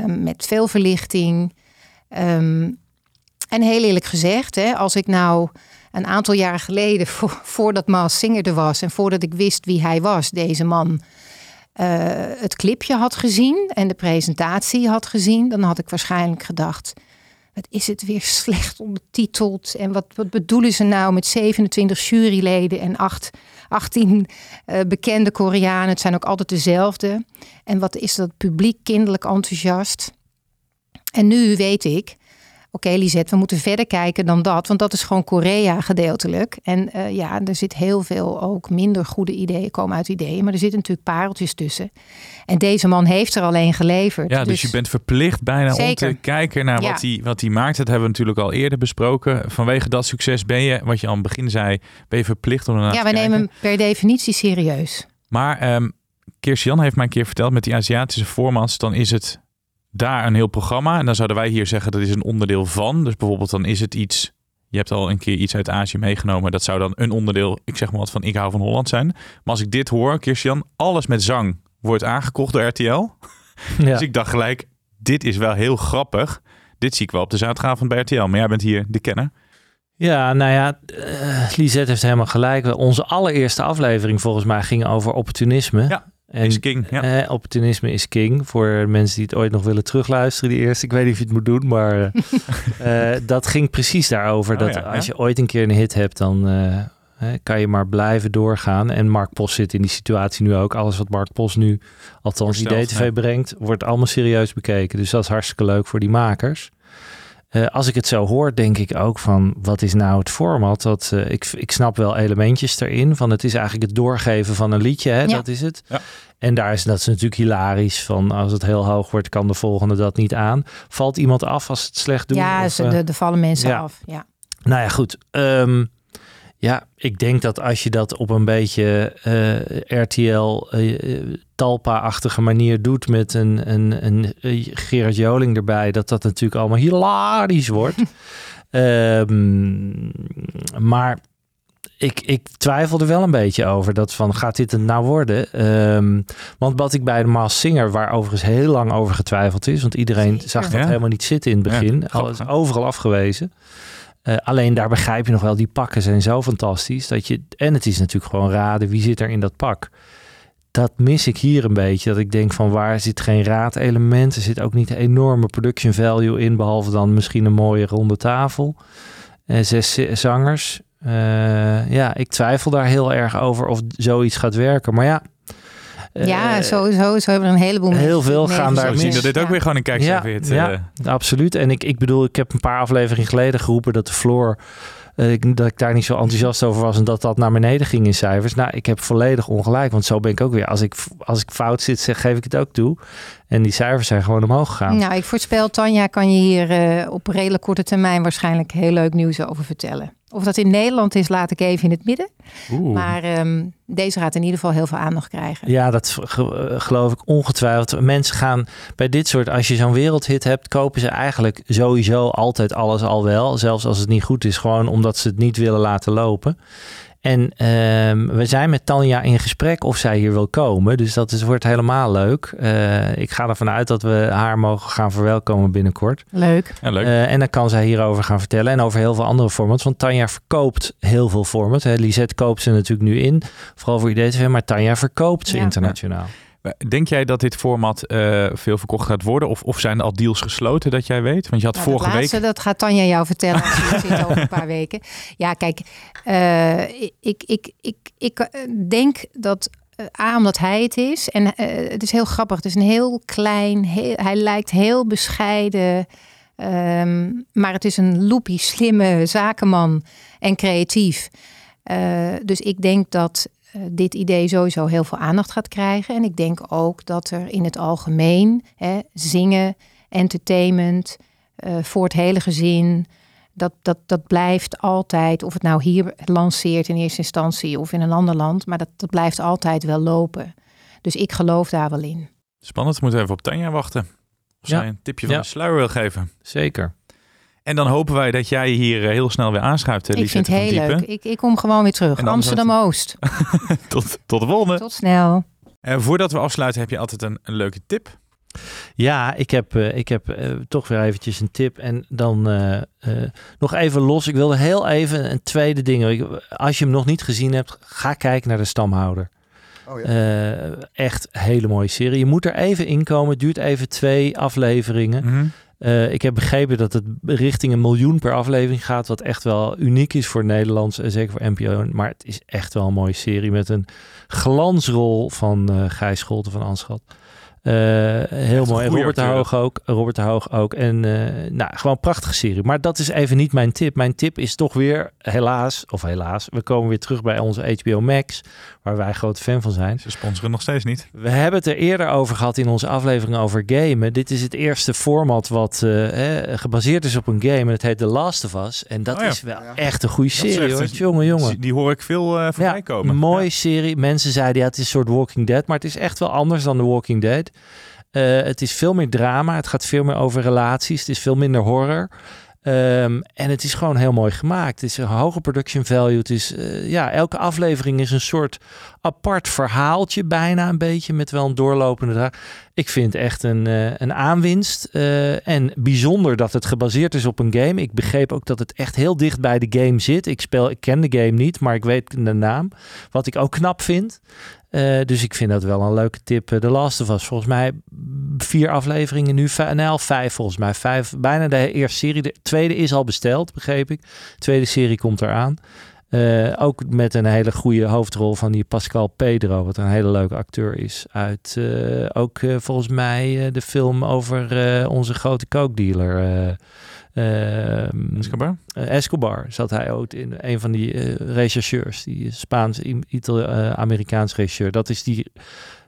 met veel verlichting. Ehm, en heel eerlijk gezegd, hè, als ik nou een aantal jaar geleden, vo- voordat Maas Singer er was en voordat ik wist wie hij was, deze man, eh, het clipje had gezien en de presentatie had gezien, dan had ik waarschijnlijk gedacht: wat is het weer slecht ondertiteld? En wat, wat bedoelen ze nou met 27 juryleden en acht 18 eh, bekende Koreanen. Het zijn ook altijd dezelfde. En wat is dat publiek kinderlijk enthousiast. En nu weet ik, oké Lisette, we moeten verder kijken dan dat. Want dat is gewoon Korea gedeeltelijk. En eh, ja, er zit heel veel ook minder goede ideeën komen uit ideeën. Maar er zitten natuurlijk pareltjes tussen. En deze man heeft er alleen geleverd. Ja, dus, je bent verplicht bijna om te kijken naar Ja. wat, hij, wat hij maakt. Dat hebben we natuurlijk al eerder besproken. Vanwege dat succes ben je, wat je aan het begin zei, ben je verplicht om ernaar Ja, te wij nemen hem per definitie serieus. Maar ehm Kirsten heeft mij een keer verteld met die Aziatische formats, dan is het daar een heel programma. En dan zouden wij hier zeggen dat is een onderdeel van. Dus bijvoorbeeld dan is het iets, je hebt al een keer iets uit Azië meegenomen. Dat zou dan een onderdeel, ik zeg maar wat van ik hou van Holland zijn. Maar als ik dit hoor, Kirsten, alles met zang wordt aangekocht door RTL. Ja. Dus ik dacht gelijk, dit is wel heel grappig. Dit zie ik wel op de zaterdagavond bij RTL. Maar jij bent hier de kenner. Ja, nou ja, Lisette heeft helemaal gelijk. Onze allereerste aflevering volgens mij ging over opportunisme. Ja, en, is king, ja. eh, opportunisme is king. Voor mensen die het ooit nog willen terugluisteren, die eerste. Ik weet niet of je het moet doen, maar eh, eh, dat ging precies daarover. Oh dat ja, als ja. je ooit een keer een hit hebt, dan eh, kan je maar blijven doorgaan. En Mark Post zit in die situatie nu ook. Alles wat Mark Post nu, althans IDTV ja. brengt, wordt allemaal serieus bekeken. Dus dat is hartstikke leuk voor die makers. Eh, als ik het zo hoor, denk ik ook van wat is nou het format? Dat, eh, ik, ik snap wel elementjes erin. Van het is eigenlijk het doorgeven van een liedje, hè? Ja. dat is het. Ja. En daar is dat is natuurlijk hilarisch. Van als het heel hoog wordt, kan de volgende dat niet aan. Valt iemand af als het slecht doet? ja, Of, ze, eh, de, de vallen mensen ja. af. Ja. nou ja, goed. Ehm, ja, ik denk dat als je dat op een beetje eh, RTL eh, eh, Talpa-achtige manier doet met een, een, een Gerard Joling erbij, dat dat natuurlijk allemaal hilarisch wordt. Ehm, maar ik, ik twijfel er wel een beetje over. Dat van, gaat dit het nou worden? Ehm, want wat ik bij de Maas Singer, waar overigens heel lang over getwijfeld is. Want iedereen Zeker. zag dat Ja. helemaal niet zitten in het begin. Alles overal afgewezen. Eh, alleen daar begrijp je nog wel, die pakken zijn zo fantastisch. Dat je, en het is natuurlijk gewoon raden, wie zit er in dat pak? Dat mis ik hier een beetje. Dat ik denk van waar zit geen raadelement? Er zit ook niet enorme production value in. Behalve dan misschien een mooie ronde tafel. Eh, zes zangers. Eh, ja, ik twijfel daar heel erg over of zoiets gaat werken. Maar ja. Eh, ja, sowieso. Zo hebben we een heleboel heel mensen veel mee gaan daar zien dat dit ook weer gewoon een kijk Ja, serveert. ja. eh. Absoluut. En ik, ik bedoel, ik heb een paar afleveringen geleden geroepen dat de Floor. eh, ik, dat ik daar niet zo enthousiast over was en dat dat naar beneden ging in cijfers. Nou, ik heb volledig ongelijk, want zo ben ik ook weer. Als ik, als ik fout zit, zeg, geef ik het ook toe. En die cijfers zijn gewoon omhoog gegaan. Nou, ik voorspel, Tanja kan je hier eh, op redelijk korte termijn waarschijnlijk heel leuk nieuws over vertellen. Of dat in Nederland is, laat ik even in het midden. Oeh. Maar ehm, deze gaat in ieder geval heel veel aandacht krijgen. Ja, dat ge- geloof ik ongetwijfeld. Mensen gaan bij dit soort, als je zo'n wereldhit hebt, kopen ze eigenlijk sowieso altijd alles al wel. Zelfs als het niet goed is, gewoon omdat ze het niet willen laten lopen. En ehm, we zijn met Tanja in gesprek of zij hier wil komen. Dus dat is, wordt helemaal leuk. Eh, ik ga ervan uit dat we haar mogen gaan verwelkomen binnenkort. Leuk. Ja, leuk. Eh, en dan kan zij hierover gaan vertellen. En over heel veel andere formats. Want Tanja verkoopt heel veel formats. Hè. Lisette koopt ze natuurlijk nu in. Vooral voor IDTV. Maar Tanja verkoopt ze Ja. internationaal. Denk jij dat dit format eh, veel verkocht gaat worden? Of, of zijn er al deals gesloten dat jij weet? Want je had Nou, vorige laatste, week... dat gaat Tanja jou vertellen als je zit over een paar weken. Ja, kijk, eh, ik, ik, ik, ik eh, denk dat eh, A, omdat hij het is. En eh, het is heel grappig. Het is een heel klein, heel, hij lijkt heel bescheiden. ehm, maar het is een loopie, slimme zakenman en creatief. Eh, dus ik denk dat eh, dit idee sowieso heel veel aandacht gaat krijgen. En ik denk ook dat er in het algemeen hè, zingen, entertainment, eh, voor het hele gezin. Dat, dat, dat blijft altijd, of het nou hier lanceert in eerste instantie of in een ander land, maar dat, dat blijft altijd wel lopen. Dus ik geloof daar wel in. Spannend, we moeten even op Tanja wachten. Of Ja. zij een tipje van Ja. de sluier wil geven. Zeker. En dan hopen wij dat jij hier eh, heel snel weer aanschuift, eh, ik vind het heel Diepen. leuk. Ik, ik kom gewoon weer terug. Amsterdam-Oost. Tot, tot de volgende. Tot snel. En voordat we afsluiten heb je altijd een, een leuke tip. Ja, ik heb, eh, ik heb eh, toch weer eventjes een tip. En dan eh, eh, nog even los. Ik wilde heel even een tweede ding. Als je hem nog niet gezien hebt, ga kijken naar de stamhouder. Oh ja. Eh, echt hele mooie serie. Je moet er even inkomen. Het duurt even twee afleveringen. Mhm. Eh, ik heb begrepen dat het richting een miljoen per aflevering gaat, wat echt wel uniek is voor Nederlands en zeker voor NPO. Maar het is echt wel een mooie serie met een glansrol van eh Gijs Scholten van Anschat. Eh, heel mooi. En Robert de. Hoog ook. Robert de Hoog ook. En eh, nou, gewoon een prachtige serie. Maar dat is even niet mijn tip. Mijn tip is toch weer, helaas, of helaas, we komen weer terug bij onze HBO Max, waar wij grote fan van zijn. Ze sponsoren nog steeds niet. We hebben het er eerder over gehad in onze aflevering over gamen. Dit is het eerste format wat eh, hè, gebaseerd is op een game. En het heet The Last of Us. En dat Oh ja. is wel echt een goede serie hoor. Jongen, jongen. Die, hoor ik veel eh voorbij Ja, komen. een mooie serie. Mensen zeiden ja, het is een soort Walking Dead. Maar het is echt wel anders dan The Walking Dead. Eh, het is veel meer drama. Het gaat veel meer over relaties. Het is veel minder horror. Ehm, en het is gewoon heel mooi gemaakt. Het is een hoge production value. Het is, eh, ja, elke aflevering is een soort apart verhaaltje bijna een beetje. Met wel een doorlopende draag. Ik vind echt een, eh, een aanwinst. En bijzonder dat het gebaseerd is op een game. Ik begreep ook dat het echt heel dicht bij de game zit. Ik, speel, ik ken de game niet, maar ik weet de naam. Wat ik ook knap vind. Eh, dus ik vind dat wel een leuke tip. Eh, The Last of Us, volgens mij vier afleveringen nu. Al vijf volgens mij. Vijf, bijna de eerste serie. De tweede is al besteld, begreep ik. De tweede serie komt eraan. Eh, ook met een hele goede hoofdrol van die Pascal Pedro, wat een hele leuke acteur is. Uit eh, ook eh, volgens mij eh, de film over eh, onze grote coke-dealer. Eh, ehm, Escobar? eh, Escobar zat hij ook in een van die eh, rechercheurs, die Spaans-Amerikaans rechercheur. Dat is die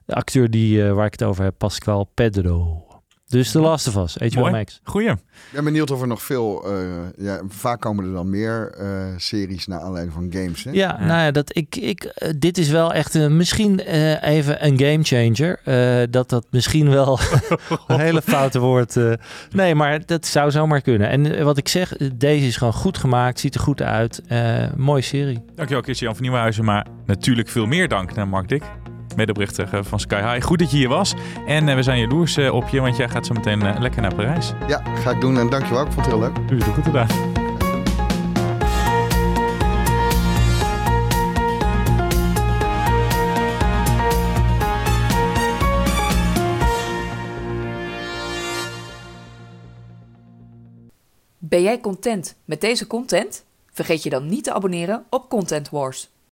acteur die, eh, waar ik het over heb, Pascal Pedro. Dus The Last of Us, HBO Mooi. Max. Goeie. Ik ben benieuwd of er nog veel... eh, ja, vaak komen er dan meer eh, series naar aanleiding van games. Hè? Ja, nou ja, dat ik, ik, eh, dit is wel echt een, misschien eh, even een game changer. Eh, dat dat misschien wel een hele foute woord. eh, nee, maar dat zou zomaar kunnen. En wat ik zeg, deze is gewoon goed gemaakt, ziet er goed uit. Eh, mooie serie. Dankjewel Christian van Nieuwenhuizen. Maar natuurlijk veel meer dank naar Mark Dik. Medeoprichter van Sky High. Goed dat je hier was. En eh, we zijn jaloers eh, op je, want jij gaat zo meteen eh, lekker naar Parijs. Ja, ga ik doen en dankjewel. Ik vond het heel leuk. U het goed gedaan. Ben jij content met deze content? Vergeet je dan niet te abonneren op Content Wars.